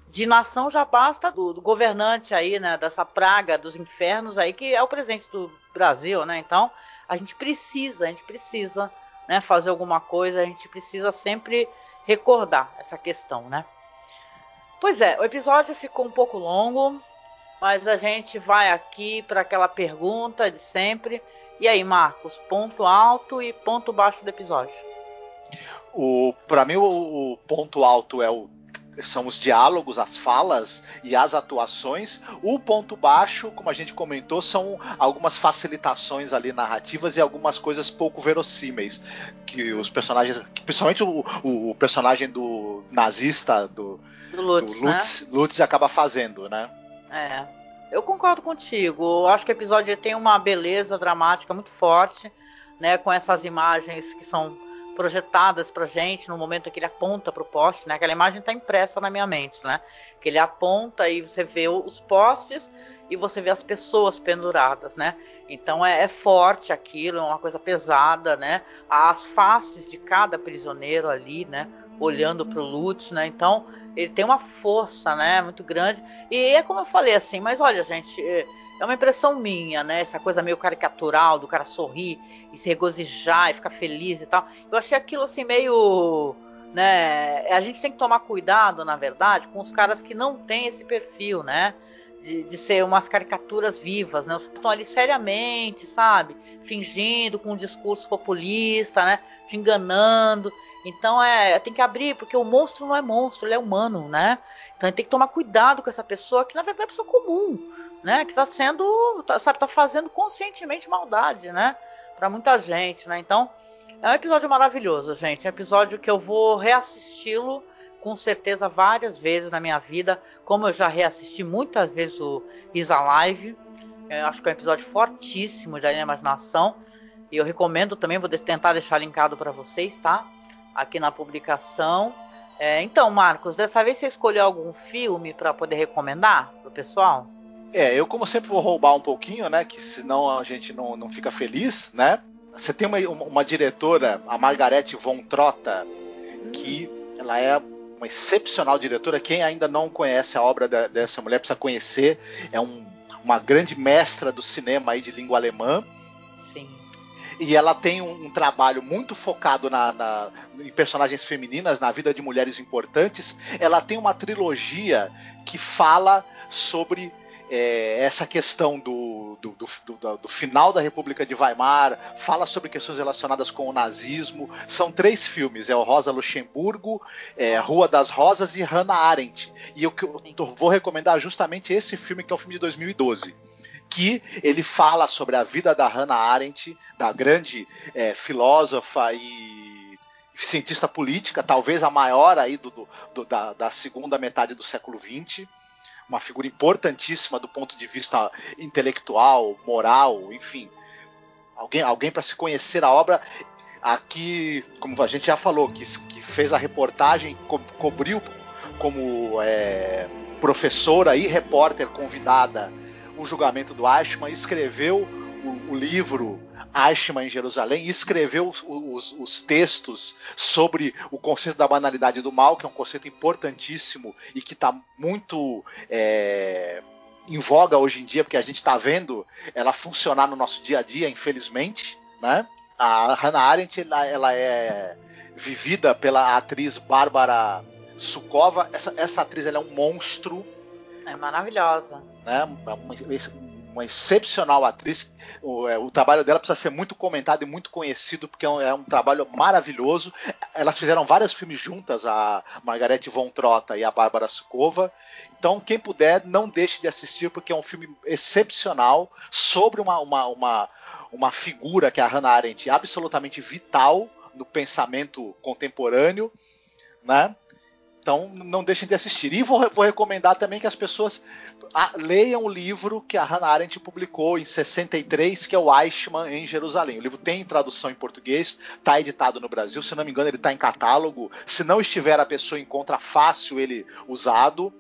De nação já basta do, do governante aí, né? Dessa praga dos infernos aí, que é o presidente do Brasil, né? Então, a gente precisa, a gente precisa né, fazer alguma coisa, a gente precisa sempre recordar essa questão, né? Pois é, o episódio ficou um pouco longo, mas a gente vai aqui para aquela pergunta de sempre. E aí, Marcos, ponto alto e ponto baixo do episódio? O, para mim, o, o, ponto alto é o, são os diálogos, as falas e as atuações. O ponto baixo, como a gente comentou, são algumas facilitações ali narrativas e algumas coisas pouco verossímeis que os personagens, principalmente o, o personagem do nazista do do Lutz, do Lutz, né? Lutz acaba fazendo, né? É. Eu concordo contigo. Eu acho que o episódio tem uma beleza dramática muito forte, né? Com essas imagens que são projetadas pra gente no momento que ele aponta pro poste, né? Aquela imagem tá impressa na minha mente, né? Que ele aponta e você vê os postes e você vê as pessoas penduradas, né? Então é, é, forte aquilo, é uma coisa pesada, né? As faces de cada prisioneiro ali, né? Olhando pro Lutz, né? Então ele tem uma força, né, muito grande. E é como eu falei assim, mas olha, gente, é, é uma impressão minha, né? Essa coisa meio caricatural do cara sorrir e se regozijar e ficar feliz e tal. Eu achei aquilo assim meio. Né? A gente tem que tomar cuidado, na verdade, com os caras que não têm esse perfil, né? De, de ser umas caricaturas vivas, né? Estão ali seriamente, sabe? Fingindo com um discurso populista, né? Te enganando. Então é, tem que abrir, porque o monstro não é monstro, ele é humano, né? Então a gente tem que tomar cuidado com essa pessoa que na verdade é pessoa comum né? Que está sendo, tá, sabe, tá fazendo conscientemente maldade, né? Para muita gente, né? Então, é um episódio maravilhoso, gente. É um episódio que eu vou reassisti-lo com certeza várias vezes na minha vida, como eu já reassisti muitas vezes o Isa Live. Eu acho que é um episódio fortíssimo de imaginação. E eu recomendo também, vou tentar deixar linkado para vocês, tá? Aqui na publicação. É, então, Marcos, dessa vez você escolheu algum filme para poder recomendar pro pessoal? É, eu como sempre vou roubar um pouquinho, né? Que senão a gente não, não fica feliz, né? Você tem uma, uma diretora, a Margarete von Trotta, que ela é uma excepcional diretora. Quem ainda não conhece a obra da, dessa mulher precisa conhecer. É um, uma grande mestra do cinema aí de língua alemã. E ela tem um, um trabalho muito focado na, na, em personagens femininas, na vida de mulheres importantes. Ela tem uma trilogia que fala sobre é, essa questão do, do, do, do, final da República de Weimar, fala sobre questões relacionadas com o nazismo. São três filmes: é o Rosa Luxemburgo, é, Rua das Rosas e Hannah Arendt. E eu, eu vou recomendar justamente esse filme, que é o filme de 2012 que ele fala sobre a vida da Hannah Arendt, da grande é, filósofa e cientista política, talvez a maior aí do, do, do da, da, segunda metade do século XX uma figura importantíssima do ponto de vista intelectual, moral, enfim. Alguém, alguém para se conhecer a obra. Aqui, como a gente já falou, que, que fez a reportagem, co cobriu como é, professora e repórter convidada o julgamento do Eichmann, escreveu o, o livro Eichmann em Jerusalém escreveu os, os, os, textos sobre o conceito da banalidade do mal, que é um conceito importantíssimo e que está muito é, em voga hoje em dia, porque a gente está vendo ela funcionar no nosso dia a dia, infelizmente. Né? A Hannah Arendt ela, ela é vivida pela atriz Bárbara Sukova. Essa, essa atriz ela é um monstro. É maravilhosa. Né? uma excepcional atriz. O, é, o, trabalho dela precisa ser muito comentado e muito conhecido, porque é um, é um, trabalho maravilhoso. Elas fizeram vários filmes juntas, a Margarete Von Trotta e a Bárbara Sukova. Então, quem puder, não deixe de assistir, porque é um filme excepcional sobre uma, uma, uma, uma figura que é a Hannah Arendt absolutamente vital no pensamento contemporâneo, né? Então não deixem de assistir. E vou, vou recomendar também que as pessoas a, leiam o livro que a Hannah Arendt publicou em 63, que é o Eichmann em Jerusalém. O livro tem tradução em português, está editado no Brasil. Se não me engano, ele está em catálogo. Se não estiver, a pessoa encontra fácil ele usado.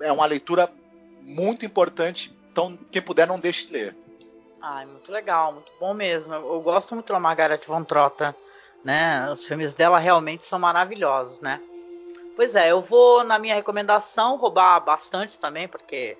É uma leitura muito importante. Então, quem puder, não deixe de ler. Ai, muito legal, muito bom mesmo. Eu gosto muito da Margaret von Trotta, né? Os filmes dela realmente são maravilhosos, né? Pois é, eu vou na minha recomendação roubar bastante também, porque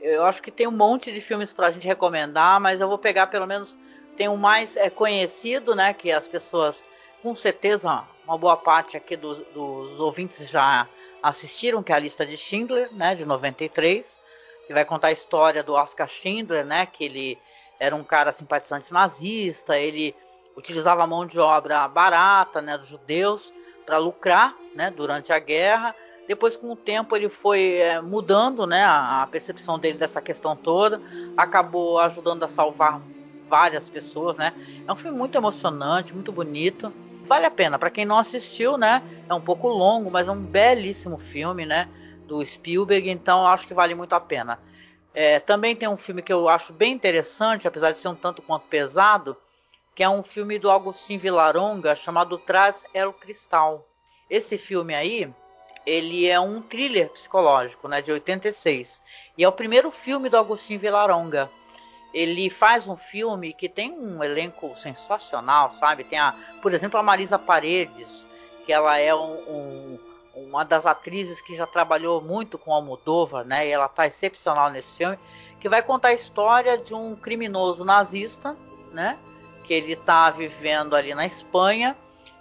eu acho que tem um monte de filmes para a gente recomendar, mas eu vou pegar pelo menos tem um mais é, conhecido, né, que as pessoas com certeza uma boa parte aqui do, dos ouvintes já assistiram, que é a lista de Schindler, né, de 93, que vai contar a história do Oscar Schindler, né, que ele era um cara simpatizante nazista, ele utilizava a mão de obra barata, né, dos judeus para lucrar né, durante a guerra. Depois, com o tempo, ele foi é, mudando né, a, a, percepção dele dessa questão toda, acabou ajudando a salvar várias pessoas. Né? É um filme muito emocionante, muito bonito. Vale a pena. Para quem não assistiu, né, é um pouco longo, mas é um belíssimo filme né, do Spielberg, então acho que vale muito a pena. É, também tem um filme que eu acho bem interessante, apesar de ser um tanto quanto pesado, que é um filme do Agostinho Vilaronga chamado Traz El Cristal. Esse filme aí, ele é um thriller psicológico, né, de 86. E é o primeiro filme do Agostinho Vilaronga. Ele faz um filme que tem um elenco sensacional, sabe? Tem a, por exemplo, a Marisa Paredes, que ela é um, um, uma das atrizes que já trabalhou muito com Almodóvar, né? E ela está excepcional nesse filme, que vai contar a história de um criminoso nazista, né? Que ele está vivendo ali na Espanha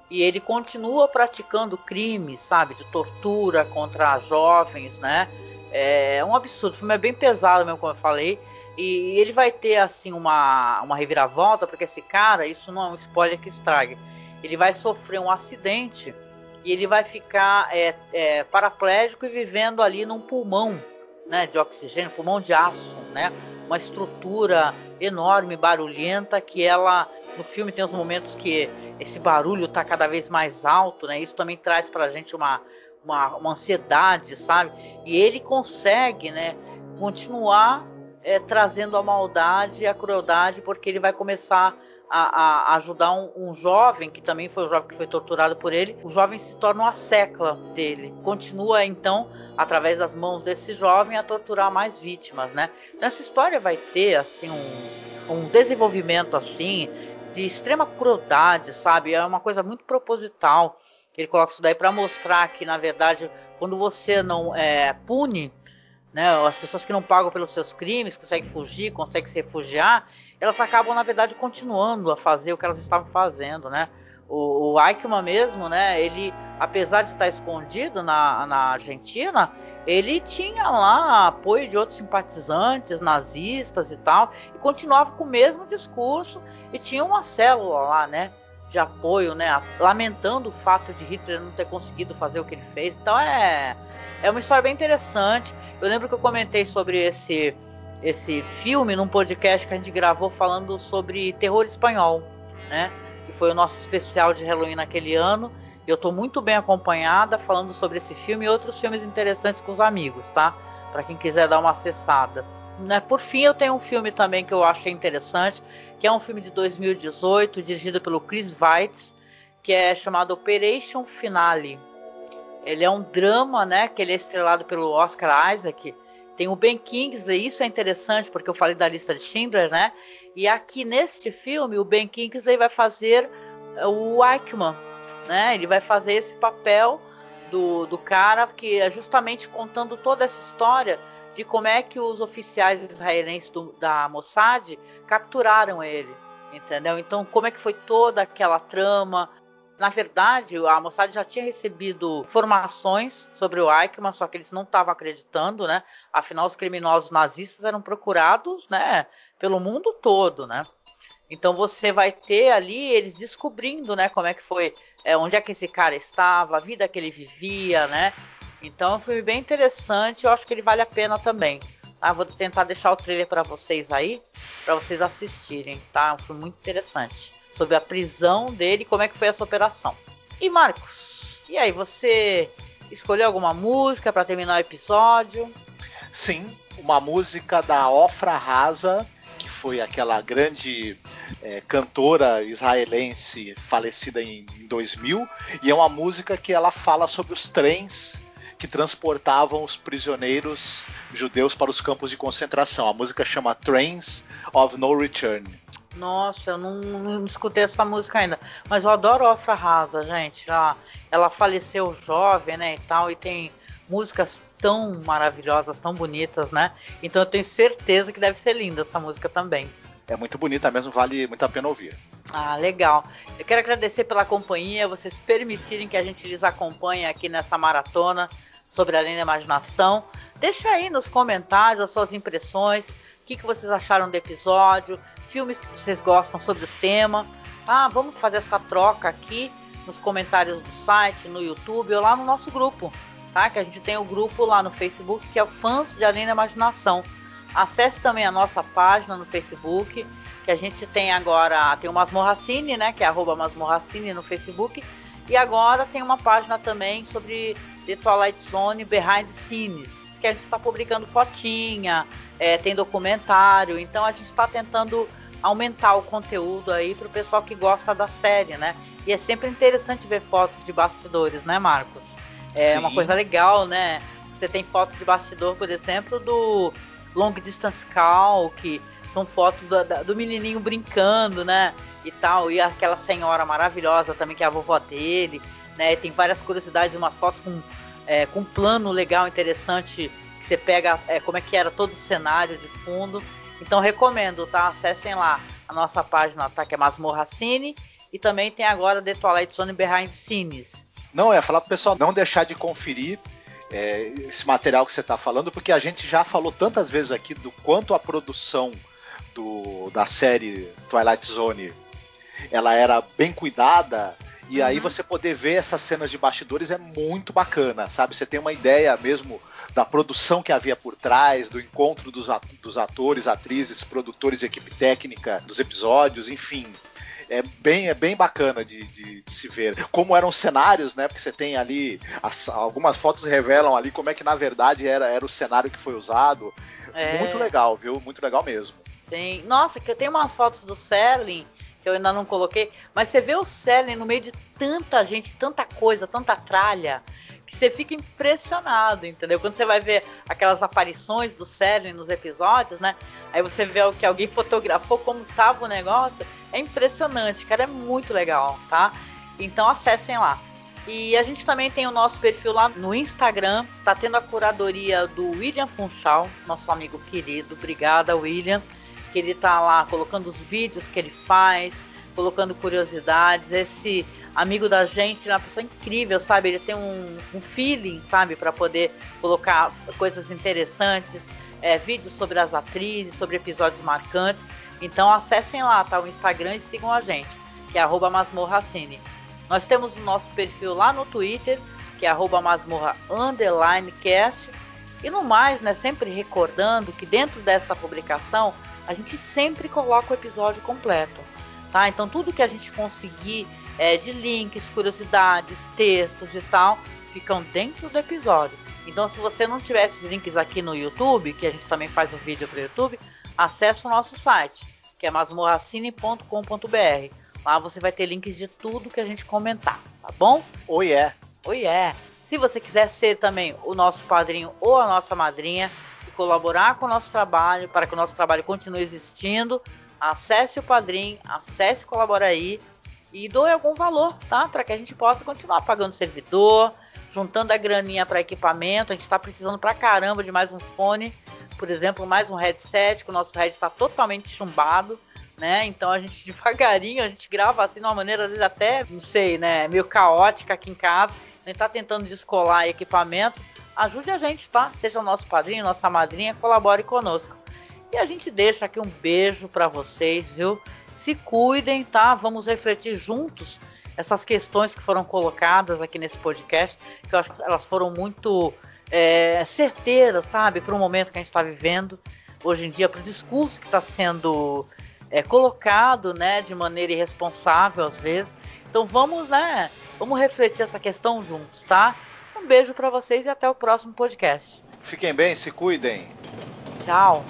e ele continua praticando crimes, sabe, de tortura contra jovens, né? É um absurdo. O filme é bem pesado mesmo, como eu falei. E ele vai ter assim uma, uma reviravolta, porque esse cara, isso não é um spoiler que estrague. Ele vai sofrer um acidente e ele vai ficar é, é, paraplégico e vivendo ali num pulmão né, de oxigênio, pulmão de aço, né? Uma estrutura enorme, barulhenta, que ela no filme tem os momentos que esse barulho está cada vez mais alto, né? Isso também traz para a gente uma, uma, uma, ansiedade, sabe? E ele consegue, né, continuar é, trazendo a maldade e a crueldade, porque ele vai começar a, a ajudar um, um, jovem, que também foi o jovem que foi torturado por ele, o jovem se torna uma secla dele. Continua, então, através das mãos desse jovem, a torturar mais vítimas, né? Então, essa história vai ter, assim, um, um desenvolvimento, assim, de extrema crueldade, sabe? É uma coisa muito proposital. Ele coloca isso daí para mostrar que, na verdade, quando você não é, pune né, as pessoas que não pagam pelos seus crimes, conseguem fugir, conseguem se refugiar, elas acabam, na verdade, continuando a fazer o que elas estavam fazendo, né? O, o Eichmann mesmo, né? Ele, apesar de estar escondido na, na Argentina, ele tinha lá apoio de outros simpatizantes nazistas e tal, e continuava com o mesmo discurso e tinha uma célula lá, né? De apoio, né? Lamentando o fato de Hitler não ter conseguido fazer o que ele fez. Então é, é uma história bem interessante. Eu lembro que eu comentei sobre esse esse filme num podcast que a gente gravou falando sobre terror espanhol, né? Que foi o nosso especial de Halloween naquele ano. Eu estou muito bem acompanhada falando sobre esse filme e outros filmes interessantes com os amigos, tá? Para quem quiser dar uma acessada. Né? Por fim, eu tenho um filme também que eu achei interessante, que é um filme de 2018, dirigido pelo Chris Weitz, que é chamado Operation Finale. Ele é um drama, né? Que ele é estrelado pelo Oscar Isaac tem o Ben Kingsley, isso é interessante porque eu falei da lista de Schindler, né? E aqui neste filme o Ben Kingsley vai fazer eh, o Eichmann, né? Ele vai fazer esse papel do, do cara que é justamente contando toda essa história de como é que os oficiais israelenses do, da Mossad capturaram ele, entendeu? Então como é que foi toda aquela trama, na verdade, a Mossad já tinha recebido informações sobre o Eichmann, só que eles não estavam acreditando, né? Afinal, os criminosos nazistas eram procurados, né? Pelo mundo todo, né? Então você vai ter ali eles descobrindo, né? Como é que foi, é, onde é que esse cara estava, a vida que ele vivia, né? Então é um filme bem interessante. Eu acho que ele vale a pena também. Tá? Vou tentar deixar o trailer para vocês aí, para vocês assistirem, tá? Um filme muito interessante sobre a prisão dele como é que foi essa operação. E Marcos, e aí, você escolheu alguma música para terminar o episódio? Sim, uma música da Ofra Rasa, que foi aquela grande é, cantora israelense falecida em 2000, e é uma música que ela fala sobre os trens que transportavam os prisioneiros judeus para os campos de concentração. A música chama Trains of No Return. Nossa, eu não, não, escutei essa música ainda. Mas eu adoro Ofra Rasa, gente. Ela, ela faleceu jovem, né, e tal, e tem músicas tão maravilhosas, tão bonitas, né? Então eu tenho certeza que deve ser linda essa música também. É muito bonita mesmo, vale muito a pena ouvir. Ah, legal. Eu quero agradecer pela companhia, vocês permitirem que a gente lhes acompanhe aqui nessa maratona sobre a linha imaginação. Deixa aí nos comentários as suas impressões, o que, que vocês acharam do episódio, filmes que vocês gostam sobre o tema. Ah, vamos fazer essa troca aqui nos comentários do site, no YouTube ou lá no nosso grupo, tá? Que a gente tem o um grupo lá no Facebook que é o Fãs de Além da Imaginação. Acesse também a nossa página no Facebook, que a gente tem agora, tem o Masmorracine, né? Que é arroba Masmorracine no Facebook. E agora tem uma página também sobre The Twilight Zone Behind Scenes, que a gente está publicando fotinha, é, tem documentário, então a gente está tentando aumentar o conteúdo aí para o pessoal que gosta da série, né? E é sempre interessante ver fotos de bastidores, né, Marcos? É Sim. uma coisa legal, né? Você tem foto de bastidor, por exemplo, do Long Distance Call, que são fotos do, do menininho brincando, né? E tal, e aquela senhora maravilhosa também, que é a vovó dele, né? Tem várias curiosidades, umas fotos com é, com um plano legal, interessante, você pega é, como é que era todo o cenário de fundo. Então recomendo, tá? Acessem lá a nossa página, tá? Que é Masmorra Cine. E também tem agora The Twilight Zone Behind Scenes. Não, é falar pro pessoal não deixar de conferir é, esse material que você está falando, porque a gente já falou tantas vezes aqui do quanto a produção do, da série Twilight Zone ela era bem cuidada. E uhum. aí você poder ver essas cenas de bastidores é muito bacana, sabe? Você tem uma ideia mesmo da produção que havia por trás, do encontro dos, atores, atrizes, produtores, equipe técnica dos episódios, enfim é bem, é bem bacana de, de, de, se ver. Como eram cenários, né? Porque você tem ali. As, algumas fotos revelam ali como é que na verdade era, era o cenário que foi usado. É. Muito legal, viu? Muito legal mesmo. Sim. Nossa, que eu tenho umas fotos do Serling que eu ainda não coloquei, mas você vê o Serling no meio de tanta gente, tanta coisa, tanta tralha que você fica impressionado, entendeu? Quando você vai ver aquelas aparições do Serling nos episódios, né? Aí você vê o que alguém [laughs] fotografou, como tava o negócio. É impressionante, cara, é muito legal, tá? Então acessem lá. E a gente também tem o nosso perfil lá no Instagram. Tá tendo a curadoria do William Funchal, nosso amigo querido. Obrigada, William. Que ele tá lá colocando os vídeos que ele faz, colocando curiosidades. Esse amigo da gente, é uma pessoa incrível, sabe? Ele tem um, um feeling, sabe, para poder colocar coisas interessantes, é, vídeos sobre as atrizes, sobre episódios marcantes. Então acessem lá, tá? O Instagram e sigam a gente, que é arroba masmorracine. Nós temos o nosso perfil lá no Twitter, que é arroba masmorra cast. E no mais, né, sempre recordando que dentro desta publicação a gente sempre coloca o episódio completo, tá? Então tudo que a gente conseguir é, de links, curiosidades, textos e tal, ficam dentro do episódio. Então, se você não tiver esses links aqui no YouTube, que a gente também faz um vídeo para o YouTube, acesse o nosso site, que é masmorracine.com.br. Lá você vai ter links de tudo que a gente comentar, tá bom? Oi, é. Oi, é. Se você quiser ser também o nosso padrinho ou a nossa madrinha e colaborar com o nosso trabalho, para que o nosso trabalho continue existindo, acesse o padrinho, acesse Colabora aí e doe algum valor, tá? Para que a gente possa continuar pagando servidor, juntando a graninha para equipamento. A gente está precisando pra caramba de mais um fone, por exemplo, mais um headset, que o nosso headset está totalmente chumbado. Né? Então a gente [laughs] devagarinho, a gente grava assim de uma maneira às vezes até, não sei, né, meio caótica aqui em casa. A gente tá tentando descolar equipamento. Ajude a gente, tá? Seja o nosso padrinho, nossa madrinha, colabore conosco. E a gente deixa aqui um beijo para vocês, viu? Se cuidem, tá? Vamos refletir juntos essas questões que foram colocadas aqui nesse podcast, que eu acho que elas foram muito é, certeiras, sabe, para o momento que a gente está vivendo hoje em dia, para o discurso que está sendo é, colocado, né, de maneira irresponsável às vezes. Então vamos, né, vamos refletir essa questão juntos, tá? Um beijo para vocês e até o próximo podcast. Fiquem bem, se cuidem. Tchau.